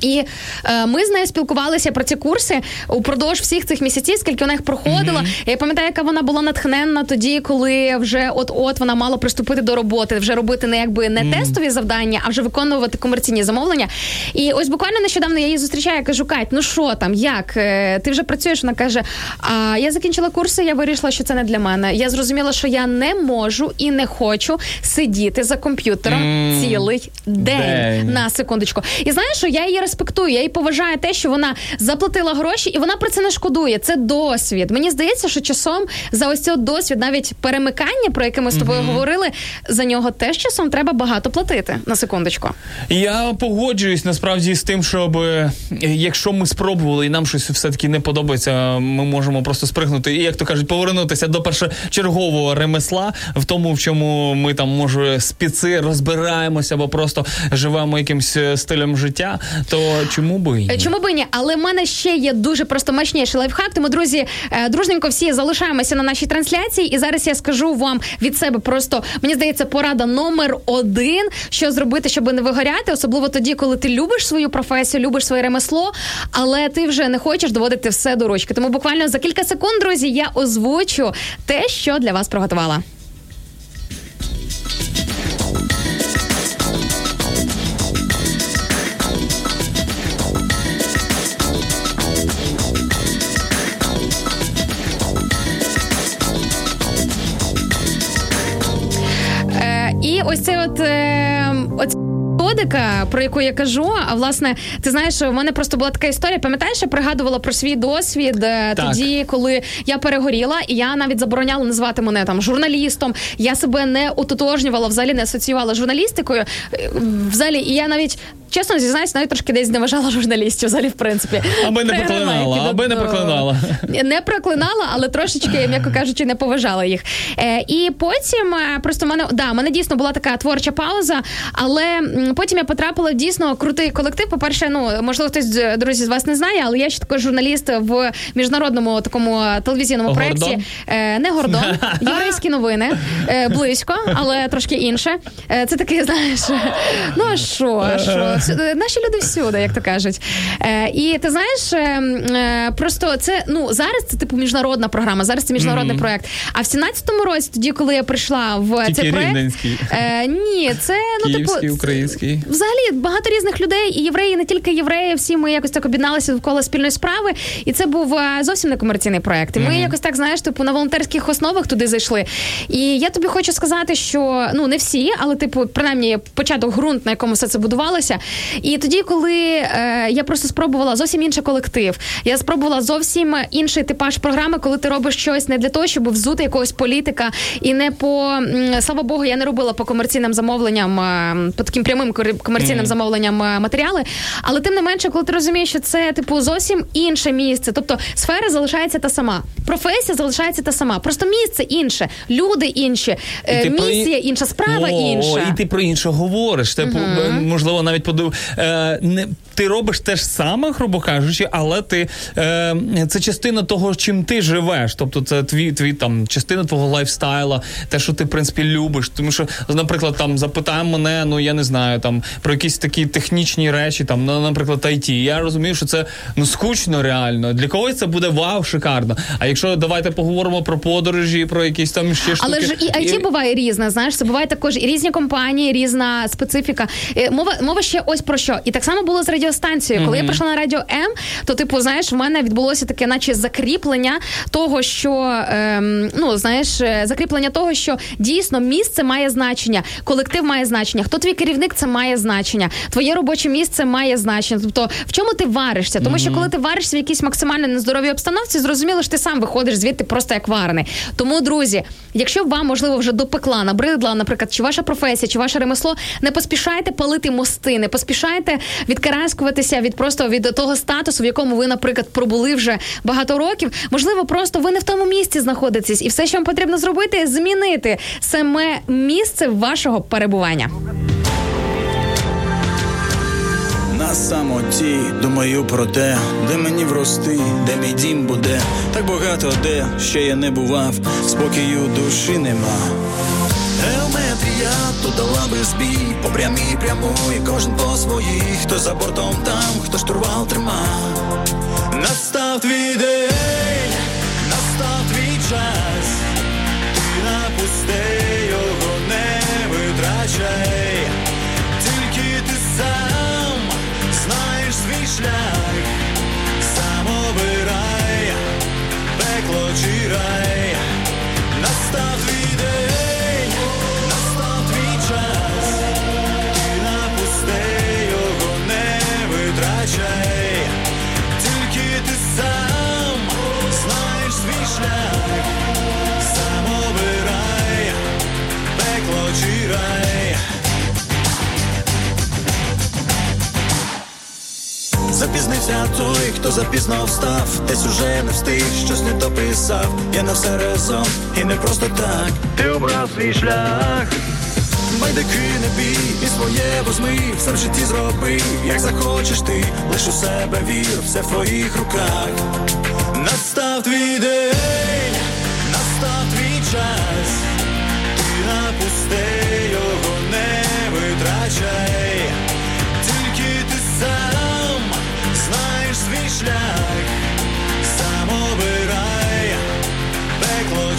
І е, ми з нею спілкувалися про ці курси упродовж всіх цих місяців, скільки вона їх проходила. Я пам'ятаю, яка вона була натхненна тоді, коли вже от-от вона мала приступити до роботи, вже робити не якби не тестові завдання, а вже виконувати комерційні замовлення. І ось буквально нещодавно я її зустрічаю, я кажу, Кать, ну що там, як? Е, Ти вже працюєш? Вона каже: А я закінчила курси, я вирішила, що це не для мене. Я зрозуміла, що я не можу і не хочу сидіти за комп'ютером цілий день. День. На секундочку. І знаєш, що я її респектую, я її поважаю те, що вона заплатила гроші, і вона про це не шкодує. Це досвід. Мені здається, що часом за ось цей досвід, навіть перемикання, про яке ми з тобою говорили, за нього теж часом треба багато платити. На секундочку. Я погоджуюсь насправді з тим, щоб е, якщо ми спробували і нам щось все-таки не подобається, ми можемо просто спригнути і, як то кажуть, повернутися до першочергового ремесла в тому, в чому ми там може спіци розбираємося або просто живемо якимсь е, стилем життя, то чому би Е, ні? Чому би ні? Але в мене ще є дуже просто мощніший лайфхак. Тому, друзі, е, дружненько всі залишаємося на нашій трансляції. І зараз я скажу вам від себе просто мені здається, порада номер один, що зробити, щоб не вигоряти, особливо тоді, коли ти любиш свою професію, любиш своє ремесло, але ти вже не хочеш доводити все до ручки. Тому буквально за кілька секунд, друзі, я озвучу те, що для вас приготувала. Ось це от. Е, оць- методика, про яку я кажу. А власне, ти знаєш, у мене просто була така історія. Пам'ятаєш, я пригадувала про свій досвід е, Так. тоді, коли я перегоріла, і я навіть забороняла називати мене там журналістом. Я себе не ототожнювала, взагалі не асоціювала з журналістикою. Е, Взагалі, і я навіть. Чесно зізнаюсь, навіть трошки десь зневажала журналістів взагалі, в принципі. Аби не проклинала, аби не ну, проклинала. Не проклинала, але трошечки, м'яко кажучи, не поважала їх. Е, і потім е, просто в мене да, в мене дійсно була така творча пауза, але потім я потрапила в дійсно крутий колектив. По-перше, ну можливо, хтось з- друзі з вас не знає, але я ще також журналіст в міжнародному такому телевізійному Гордон? проєкті. Е, не гордон, єврейські новини. Е, близько, але трошки інше. Е, це таке, знаєш, ну а що, а що? Всю- Наші люди всюди, як то кажуть. Е, і ти знаєш, е, е, просто це ну зараз це типу міжнародна програма, зараз це міжнародний проект. А в 17-му році, тоді, коли я прийшла в Тільки цей проект, е, ні, це ну Київський, типу український. Взагалі багато різних людей, і євреї, і не тільки євреї, всі ми якось так об'єдналися довкола спільної справи. І це був е, зовсім не комерційний проект. І ми якось так, знаєш, типу на волонтерських основах туди зайшли. І я тобі хочу сказати, що ну не всі, але типу, принаймні, початок ґрунт, на якому все це будувалося. І тоді, коли е, я просто спробувала зовсім інший колектив, я спробувала зовсім інший типаж програми, коли ти робиш щось не для того, щоб взути якогось політика, і не по слава Богу, я не робила по комерційним замовленням, е, по таким прямим комерційним замовленням е, матеріали. Але тим не менше, коли ти розумієш, що це типу зовсім інше місце, тобто сфера залишається та сама, професія залишається та сама, просто місце інше, люди інші, е, про місія інша, справа О, інша. І ти про інше говориш. Ти, е, можливо, навіть подив... е, не, ти робиш те ж саме, грубо кажучи, але ти е, це частина того, чим ти живеш. Тобто, це твій, твій там частина твого лайфстайла, те, що ти в принципі любиш. Тому що, наприклад, там запитаємо мене, ну я не знаю, там про якісь такі технічні речі, там, ну, наприклад, IT. Я розумію, що це ну скучно реально. Для когось це буде вау, шикарно. А якщо давайте поговоримо про подорожі, про якісь там ще штуки. Але ж і IT буває різне, знаєш, це буває також і різні компанії, різна специфіка. Е, Мова мова ще ось про що. І так само було з радіостанцією. Коли я прийшла на радіо М, то типу, знаєш, в мене відбулося таке, наче закріплення того, що ем, ну знаєш, е, закріплення того, що дійсно місце має значення, колектив має значення. Хто твій керівник, це має значення. Твоє робоче місце має значення. Тобто, в чому ти варишся? Тому що коли ти варишся в якійсь максимально нездоровій обстановці, зрозуміло, що ти сам виходиш звідти просто як варений. Тому, друзі, якщо вам можливо вже допекла, набридла, наприклад, чи ваша професія, чи ваше ремесло, не поспішайте палити мости, не поспішайте відкараскуватися від просто від того статусу, в якому ви, наприклад, пробули вже багато років. Можливо, просто ви не в тому місці знаходитесь, і все, що вам потрібно зробити, змінити саме місце вашого перебування. На самоті думаю про те, де мені врости, де мій дім буде. Так багато де ще я не бував, спокою душі нема. Геометрія тут дала би збій, по прямій прямуй, кожен по своїй, хто за бортом там, хто штурвал трима. Настав твій день, настав твій час, ти напусти його не витрачай, тільки ти сам знаєш свій шлях, сам обирай, пекло чи рай, Запізнився той, хто запізно встав, десь уже не встиг, щось не дописав. Я на все разом, і не просто так. Ти обрав свій шлях. Байдики не бій, і своє возьми, все в житті зроби, як захочеш ти, лиш у себе вір, все в твоїх руках. Настав твій день, настав твій час, ти напусти його не витрачай,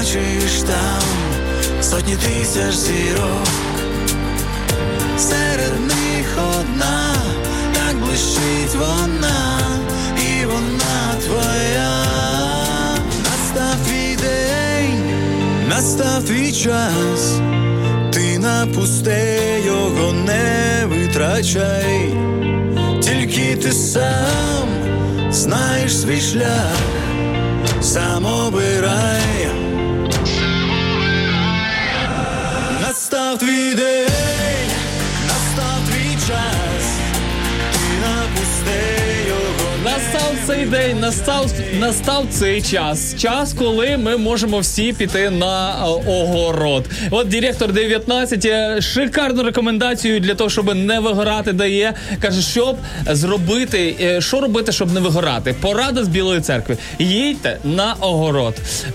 бачиш там сотні тисяч зірок, серед них одна, так блищить вона, і вона твоя. Настав твій день, настав твій час, ти на пусте його не витрачай, тільки ти сам знаєш свій шлях, сам обирай. Настав твій день, настав твій час, ти на пусте його не Настав цей день, настав настав цей час. Час, коли ми можемо всі піти на е, огород. От директор 19 е, шикарну рекомендацію для того, щоб не вигорати, дає. Каже, щоб зробити, е, що робити, щоб не вигорати. Порада з білої церкви. Їдьте на огород. Е,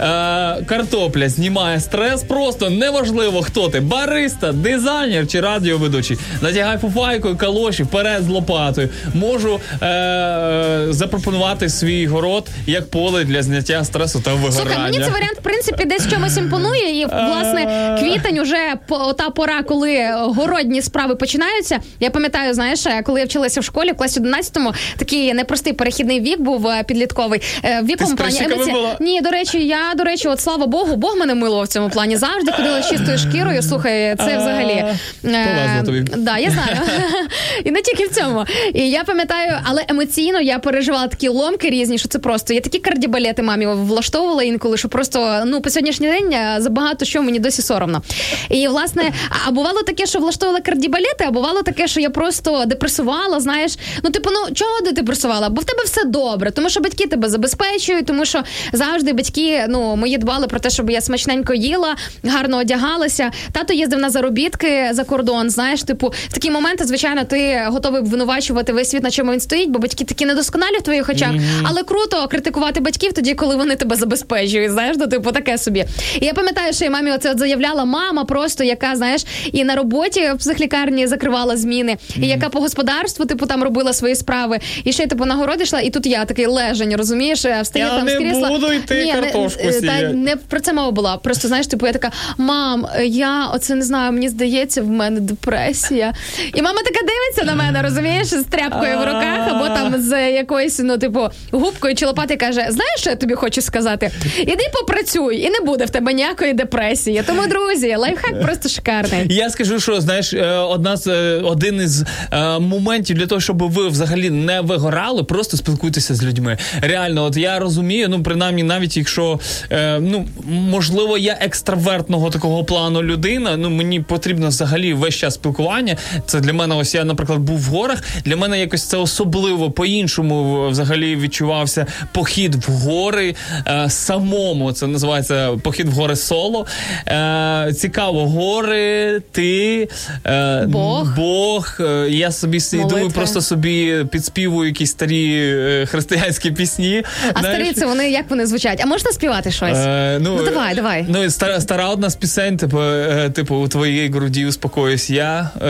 картопля знімає стрес. Просто неважливо, хто ти: бариста, дизайнер чи радіоведучий. Натягай фуфайку калоші вперед з лопатою. Можу е, запропонувати свій город як поле для зняття стресу та вигорання. Слухай, мені цей варіант в принципі десь чомусь імпонує. І власне квітень уже по- та пора, коли городні справи починаються. Я пам'ятаю, знаєш, коли я вчилася в школі в класі 11-му, такий непростий перехідний вік був е, підлітковий. Е, В якому плані прищиками емоці- була? Ні, до речі, я до речі, от слава Богу, Бог мене милував в цьому плані. Завжди ходила з чистою шкірою. Слухай, це взагалі е, тобі. Да, я знаю. І не тільки в цьому. І я пам'ятаю, але емоційно я переживала такі ломки різні, що це просто. Я такі кардібалети мамі влаштовувала інколи, що просто ну по сьогоднішній день е, забагато що мені досі соромно. І власне, а бувало таке, що влаштовувала кардібалети, а бувало таке, що я просто депресувала. Знаєш, ну типу, ну чого ти депресувала? Бо в тебе все добре, тому що батьки тебе забезпечують, тому що завжди батьки ну мої дбали про те, щоб я смачненько їла, гарно одягалася. Тато їздив на заробітки за кордон. Знаєш, типу, в такі моменти, звичайно, ти готовий обвинувачувати весь світ, на чому він стоїть, бо батьки такі недосконалі в твоїх очах. Але круто критикувати батьків тоді, коли вони тебе забезпечують. Знаєш, ну, типу, таке собі. І я пам'ятаю, що я мамі оце от заявляла мама, просто яка знаєш, і на роботі в психлікарні закривала зміни, і яка по господарству, типу, там робила свої справи. І ще типу на йшла, і тут я такий лежень, розумієш, е, встає там не з крісла. буду йти Ні, не- картошку е, та не про це мова була. Просто знаєш, типу, я така, мам, я оце не знаю, мені здається, в мене депресія. І мама така дивиться на мене, розумієш, з тряпкою в руках, або там з якоюсь, ну, типу, губкою чи лопати каже: знаєш, що я тобі хочу сказати? Іди попрацюй, і не буде в тебе ніякої депресії. Тому, друзі, лайфхак просто шикарний. Я скажу, що знаєш, е, одна з е, один із е, моментів для того, щоб ви взагалі не вигорали, просто спілкуйтеся з людьми. Реально, от я розумію, ну принаймні, навіть якщо е, ну можливо я екстравертного такого плану людина, ну мені потрібно взагалі весь час спілкування. Це для мене, ось я, наприклад, був в горах. Для мене якось це особливо по-іншому взагалі відчувався похід в гори е, самому. Це називається похід в гори соло. Е, цікаво, гори, ти, е, Бог. Бог. Е, Я собі Молитви. просто собі підспівую якісь старі е, християнські пісні. А Знаєш? старі це вони як вони звучать? А можна співати щось? Е, Ну, давай, давай. Ну, стара, стара одна з пісень, типу, е, типу, у твоїй груді успокоюсь я. Е,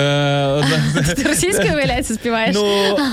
одна... Ти російською виявляється співаєш? Ну,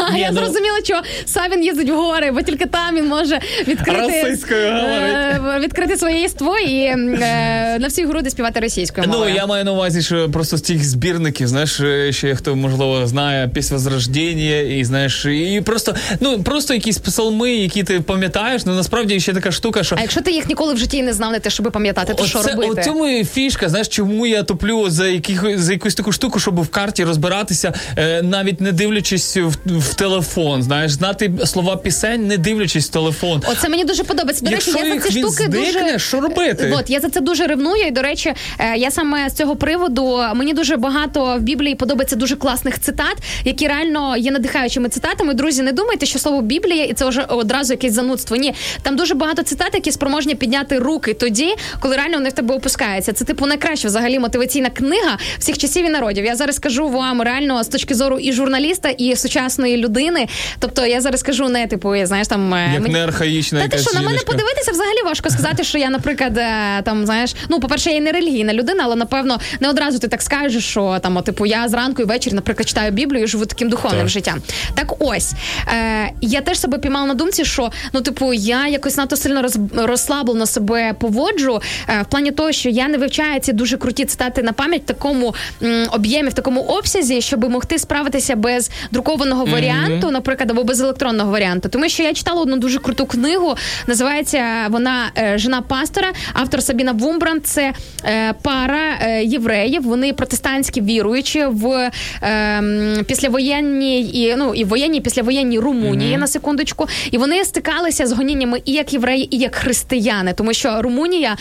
А, ні, я ну- зрозуміла, що Савін їздить в гори, бо тільки там він може відкрити, е, відкрити своє єство і е, на всі груди співати російською Ну, я маю на увазі, що просто з тих збірників, знаєш, е, ще хто можливо знає після Возрождення, і знаєш, і просто ну просто якісь псалми, які ти пам'ятаєш. Ну насправді ще така штука, що А якщо ти їх ніколи в житті не знав, не те, щоб пам'ятати, то що робити? У цьому і фішка, знаєш, чому я топлю за яких за якусь таку штуку, щоб в карті розбиратися, е, навіть не дивлячись в, в телефон. Знаєш, знати слова пісень, не дивлячись в телефон. Оце мені дуже подобається. До Якщо речі, я їх за ці штуки дуже що робити? От я за це дуже ревную. І до речі, е, я саме з цього приводу мені дуже багато в Біблії подобається дуже класних цитат, які реально є надихаючими цитатами. Друзі, не думайте, що слово Біблія, і це вже одразу якесь занудство. Ні, там дуже багато цитат, які спроможні підняти руки тоді, коли реально вони в тебе опускаються. Це типу найкраща взагалі мотиваційна книга всіх часів і народів. Я зараз скажу вам реально з точки зору і журналіста, і сучасної людини. Тобто я зараз кажу не типу такої, знаєш, там е, Як мені- не архаїчна Та ти якась що, на мене жіночка. подивитися взагалі важко сказати, що я, наприклад, е, там знаєш, ну, по-перше, я не релігійна людина, але напевно не одразу ти так скажеш, що там, о, типу, я зранку і ввечері, наприклад, читаю Біблію і живу таким духовним Так. життям. Так ось е, я теж себе піймала на думці, що ну, типу, я якось надто сильно роз, розслаблено себе поводжу е, в плані того, що я не вивчаю ці дуже круті цитати на пам'ять в такому м, об'ємі, в такому обсязі, щоб могти справитися без друкованого варіанту, наприклад, або без електронного варіанту. Тому що я читала одну дуже круту книгу. Називається вона е, Жена пастора, автор Сабіна Вумбранд. Це е, пара е, євреїв. Вони протестантські віруючі в е, м, післявоєнній і ну і воєнній післявоєнній Румунії на секундочку. І вони стикалися з гоніннями і як євреї, і як християни, тому що Румунія,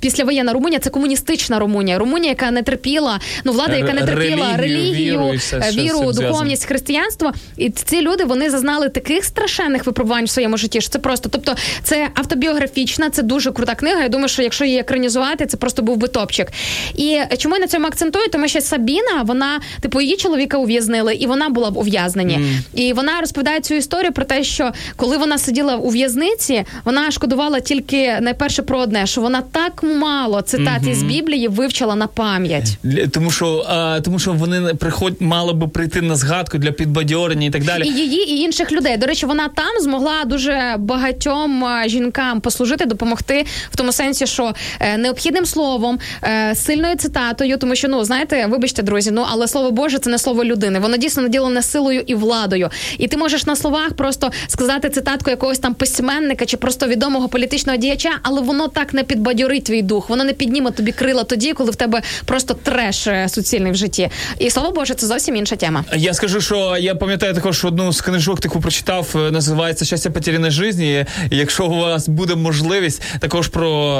післявоєнна Румунія це комуністична Румунія. Румунія, яка не терпіла, ну влада, яка не терпіла релігію, релігію, і віру, духовність, християнство. І ці люди вони зазнали таких страшенних випробувань в своєму житті. що Це просто, тобто, це автобіографічна, це дуже крута книга. Я думаю, що якщо її екранізувати, це просто був би топчик. І чому я на цьому акцентую? Тому що Сабіна, вона, типу, її чоловіка ув'язнили, і вона була в ув'язненні. І вона розповідає цю історію про те, що коли вона сиділа у в'язниці, вона шкодувала тільки найперше про одне, що вона так мало цитат із Біблії вивчила на пам'ять. Для- Тому що, а, тому що вони приход, мали би прийти на згадку для підбадьорення і так далі. І її, і інших людей. До речі, вона там змогла дуже багатьом е, жінкам послужити, допомогти в тому сенсі, що е, необхідним словом, е, сильною цитатою, тому що ну знаєте, вибачте, друзі, ну але слово Боже це не слово людини. Воно дійсно наділене силою і владою. І ти можеш на словах просто сказати цитатку якогось там письменника чи просто відомого політичного діяча, але воно так не підбадьорить твій дух, воно не підніме тобі крила тоді, коли в тебе просто треш суцільний в житті. І слово Боже, це зовсім інша тема. Я скажу, що я пам'ятаю також одну з книжок, таку прочитав, е, називається Щастя потеряної житті. Якщо у вас буде можливість, також про,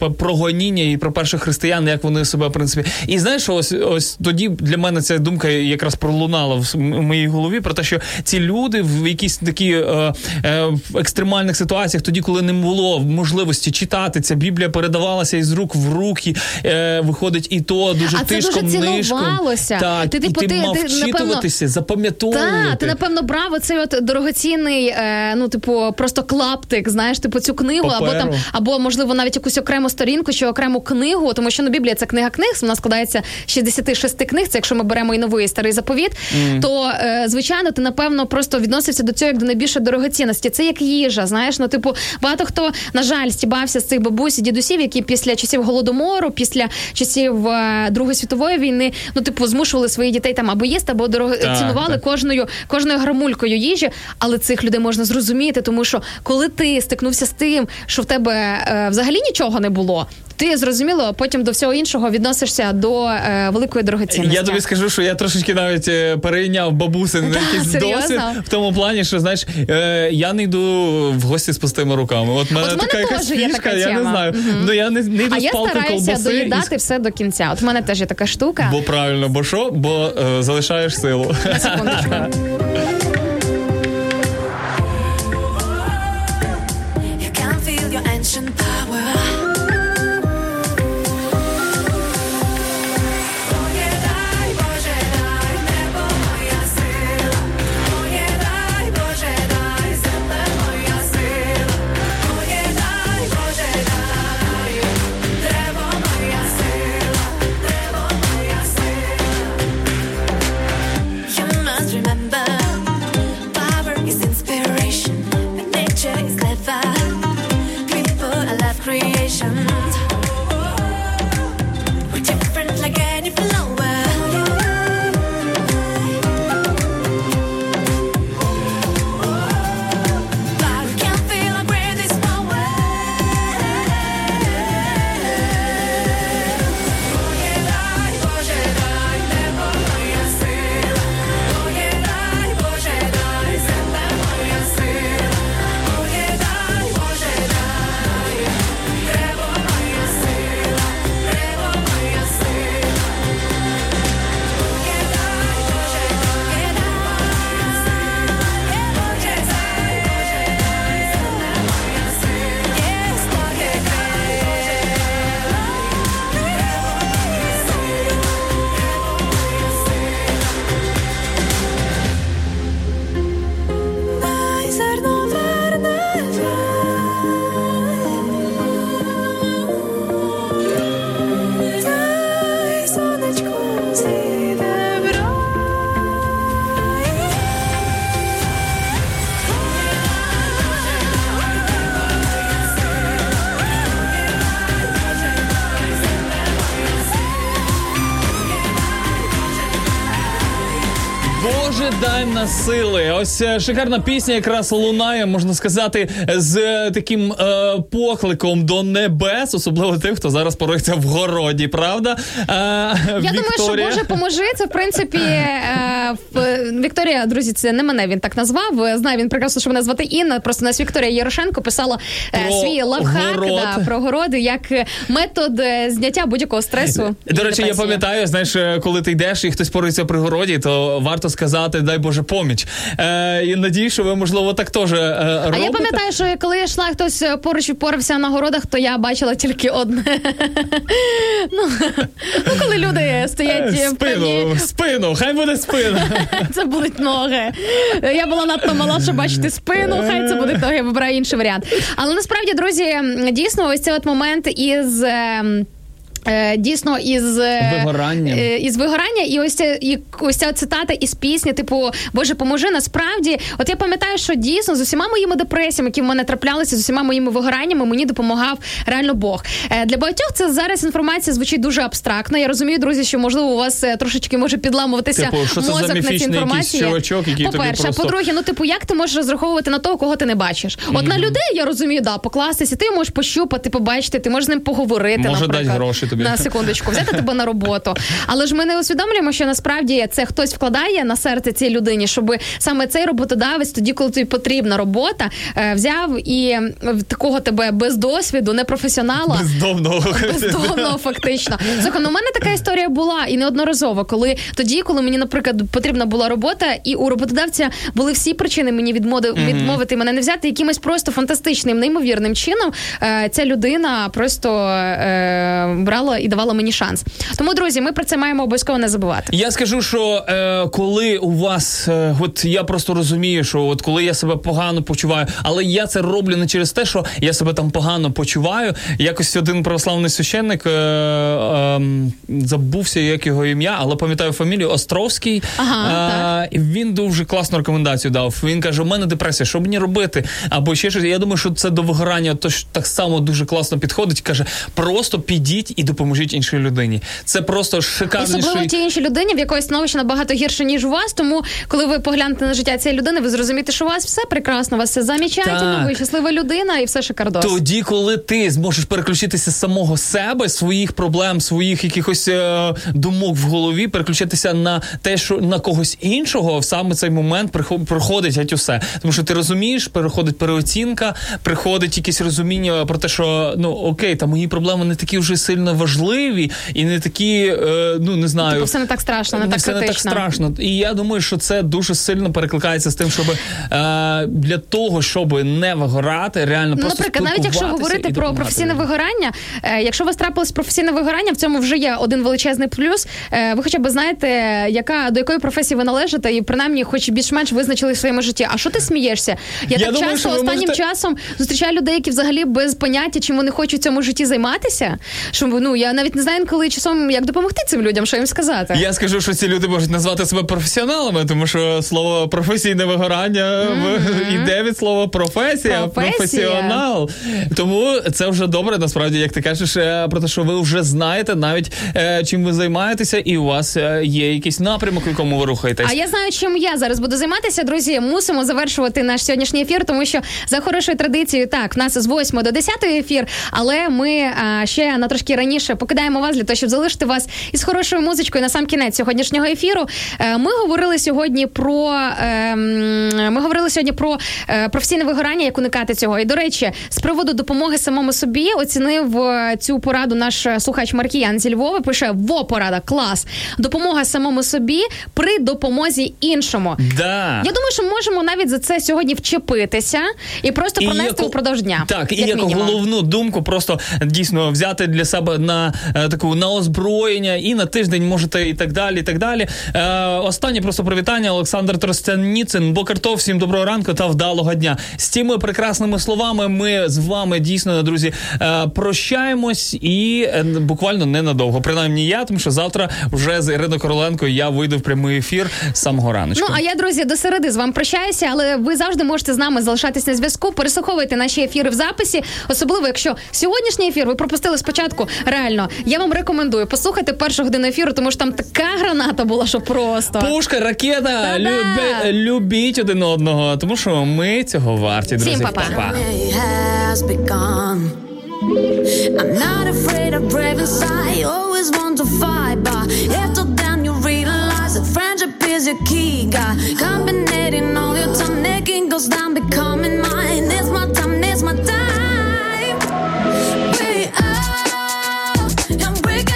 е, про гоніння і про перших християн, як вони себе в принципі. І знаєш, ось ось тоді для мене ця думка якраз пролунала в моїй голові про те, що ці люди в якісь такі е, е, в екстремальних ситуаціях, тоді, коли не було можливості читати, ця Біблія передавалася із рук в руки, е, виходить і то дуже А це дуже тишком, цінувалося. Так, Ти, і типу, ти, ти- мав ти, напевно, вчитуватися, запам'ятовувати. Так, ти напевно брав оцей от дорогоцінний, е, ну типу, просто клаптик, знаєш, типу цю книгу, або там, або можливо навіть якусь окрему сторінку чи окрему книгу, тому що ну Біблія це книга книг. Вона складається з 66 книг. Це якщо ми беремо і новий і старий заповіт, то е, звичайно ти напевно просто відносився до цього як до найбільшої дорогоцінності. Це як їжа, знаєш. Ну, типу, багато хто на жаль стібався з цих бабусь і дідусів, які після часів голодомору, після часів е, Другої світової війни, ну типу, змушували своїх дітей там або їсти, або дорого цінували кожною кожною грамулькою їжі. Але цих людей можна зрозуміти, тому що коли ти стикнувся з тим, що в тебе е, взагалі нічого не було. Ти зрозуміло, потім до всього іншого відносишся до е, великої дорогоцінності. Я тобі скажу, що я трошечки навіть е, перейняв бабусин на Та, якийсь серйозно? досвід в тому плані, що знаєш, е, я не йду в гості з пустими руками. От мене От мене така якась фішка, така я не знаю. Мгм. Ну я не, не йду а з я стараюся колбаси. і доїдати все до кінця. От в мене теж є така штука. Бо правильно, бо що? Бо е, залишаєш силу. На секундочку. сили. Ось е, шикарна пісня якраз лунає, можна сказати, з е, таким е, покликом до небес, особливо тих, хто зараз порується в городі, правда? Е, Я думаю, що Боже поможи. Це в принципі е, в- Вікторія, друзі, це не мене він так назвав. Знаю він прекрасно, що мене звати Інна. Просто нас Вікторія Ярошенко писала е, Про свій лавхак город. да, про городи як метод е, зняття будь-якого стресу. До речі, я пам'ятаю, знаєш, е, коли ти йдеш і хтось порується при городі, то варто сказати дай Боже поміч. Е, і надію, що ви, можливо, так теж робите. А я пам'ятаю, що коли я йшла, хтось поруч впорався на городах, то я бачила тільки одне. ну, ну, коли люди стоять в Спину, спину, хай буде спина. Це будуть ноги. Я була надто мала, щоб бачити спину. Хай це будуть ноги. я Вибираю інший варіант. Але насправді, друзі, дійсно, ось цей от момент із. Е, Дійсно, із е, Вигоранням. е, із вигорання, і ось ця, і ось ця цитата із пісні, типу Боже, поможи. Насправді, от я пам'ятаю, що дійсно з усіма моїми депресіями, які в мене траплялися, з усіма моїми вигораннями, мені допомагав реально Бог. Для багатьох це зараз інформація звучить дуже абстрактно. Я розумію, друзі, що можливо у вас трошечки може підламуватися Типу, що це за мозок на цій інформації. чувачок, який По-перше, просто- по-друге, ну типу, як ти можеш розраховувати на того, кого ти не бачиш? От на людей я розумію, да, покластися, ти можеш пощупати, побачити, ти можеш з ним поговорити. Може, наприклад, дать гроші тобі. на секундочку, взяти тебе на роботу. Але ж ми не усвідомлюємо, що насправді це хтось вкладає на серце цій людині, щоб саме цей роботодавець, тоді, коли тобі потрібна робота, е, взяв і е, такого тебе без досвіду, непрофесіонала. Бездомного. Бездомного, фактично. Слухай, ну у мене така історія була і неодноразово, коли тоді, коли мені, наприклад, потрібна була робота, і у роботодавця були всі причини мені відмоди, відмовити мене не взяти якимось просто фантастичним, неймовірним чином. Е, ця людина просто е, брала і давала мені шанс. Тому, друзі, ми про це маємо обов'язково не забувати. Я скажу, що е, коли у вас, е, от я просто розумію, що от коли я себе погано почуваю, але я це роблю не через те, що я себе там погано почуваю. Якось один православний священник е, е, забувся, як його ім'я, але пам'ятаю фамілію Островський. Ага, е, і він дуже класну рекомендацію дав. Він каже: у мене депресія, що мені робити? Або ще щось. Я думаю, що це до вигорання тож так само дуже класно підходить. Каже, просто підіть і допоможіть іншій людині. Це просто шикарніший... Особливо тій іншій людині, в якої становище набагато гірше, ніж у вас. Тому, коли ви поглянете на життя цієї людини, ви зрозумієте, що у вас все прекрасно, у вас все замечательно, Так. ви щаслива людина і все шикардос. Тоді, коли ти зможеш переключитися з самого себе, своїх проблем, своїх якихось е, думок в голові, переключитися на те, що на когось іншого, в саме цей момент приходить геть усе. Тому що ти розумієш, переходить переоцінка, приходить якесь розуміння про те, що ну окей, та мої проблеми не такі вже сильно важливі і не такі, е, ну не знаю. Типу, все не так страшно, не так все не так страшно. І я думаю, що це дуже сильно перекликається з тим, щоб е, для того, щоб не вигорати, реально Ну, просто наприклад, навіть якщо говорити про професійне вигорання, е, якщо у вас трапилось професійне вигорання, в цьому вже є один величезний плюс. Ви хоча б знаєте, яка до якої професії ви належите, і принаймні, хоч більш-менш визначили в своєму житті. А що ти смієшся? Я, Я так думаю, часто останнім можете- часом зустрічаю людей, які взагалі без поняття, чим вони хочуть в цьому житті займатися. Що ну я навіть не знаю, коли часом як допомогти цим людям, що їм сказати. Я скажу, що ці люди можуть назвати себе професіоналами, тому що слово професійне вигорання в- йде від слова професія, Професія. професіонал. Тому це вже добре, насправді, як ти кажеш, е, про те, що ви вже знаєте навіть е, чим ви займаєтеся, і у вас е, є якийсь напрямок, в якому ви рухаєтесь. А я знаю, чим я зараз буду займатися. Друзі, мусимо завершувати наш сьогоднішній ефір, тому що за хорошою традицією, так, в нас з 8 до 10 ефір, але ми а, ще на трошки раніше покидаємо вас для того, щоб залишити вас із хорошою музичкою на сам кінець сьогоднішнього ефіру. Е, Ми говорили сьогодні про ем, ми говорили сьогодні про е, професійне вигорання, як уникати цього. І до речі, з приводу допомоги самому собі оцінив е, цю пораду наш слухач Маркіян зі Львова. Пише во порада, клас. Допомога самому собі при допомозі іншому. Да. Я думаю, що можемо навіть за це сьогодні вчепитися і просто пронести яку- упродовж дня. Так, і як як головну думку, просто дійсно взяти для себе на е, таку на озброєння і на тиждень можете і так далі. І так далі. Е, останнє просто привітання. Олександр Тростяніцин, Бокартов, всім доброго ранку та вдалого дня. З цими прекрасними словами ми з вами дійсно, друзі, е, прощаємось і буквально ненадовго. Принаймні я, тому що завтра вже з Іриною Короленко я вийду в прямий ефір з самого раночку. Ну а я, друзі, до середи з вами прощаюся, але ви завжди можете з нами залишатись на зв'язку. Переслуховуйте наші ефіри в записі, особливо якщо сьогоднішній ефір ви пропустили спочатку Реально, я вам рекомендую послухати першу годину ефіру, тому що там така граната була, що просто. Пушка, ракета, люби, любіть один одного, тому що ми цього варті, друзі. Всім па-па. Па-па. I'm not afraid of brave inside. Always want to fight, but after then you realize that friendship is your key. Got combinating all your time, necking goes down, becoming mine. It's my time,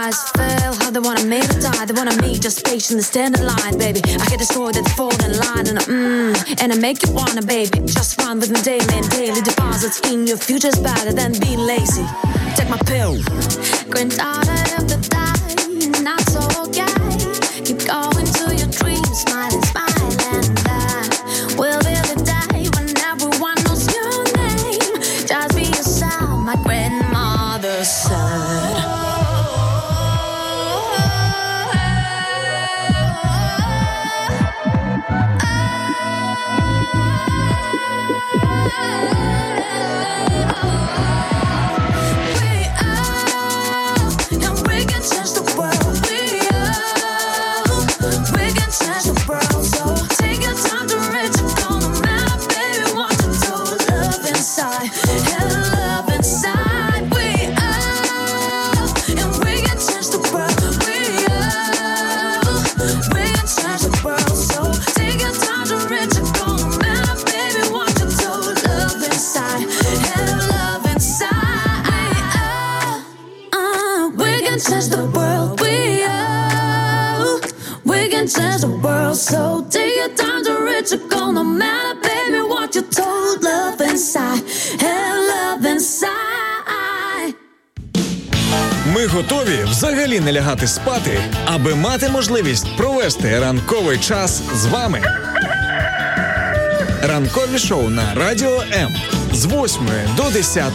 realize Fail how they wanna me to die. They wanna me just patiently stand in line, baby. I get destroyed at the fall in line And I, mm, and I make you wanna, baby. Just run with me daily and daily Deposits in your future's better than being lazy. Take my pill. Grind out of the die Not so okay Keep going to your dreams Ми готові взагалі не лягати спати, аби мати можливість провести ранковий час з вами. Ранкові шоу на Радіо М з 8 до 10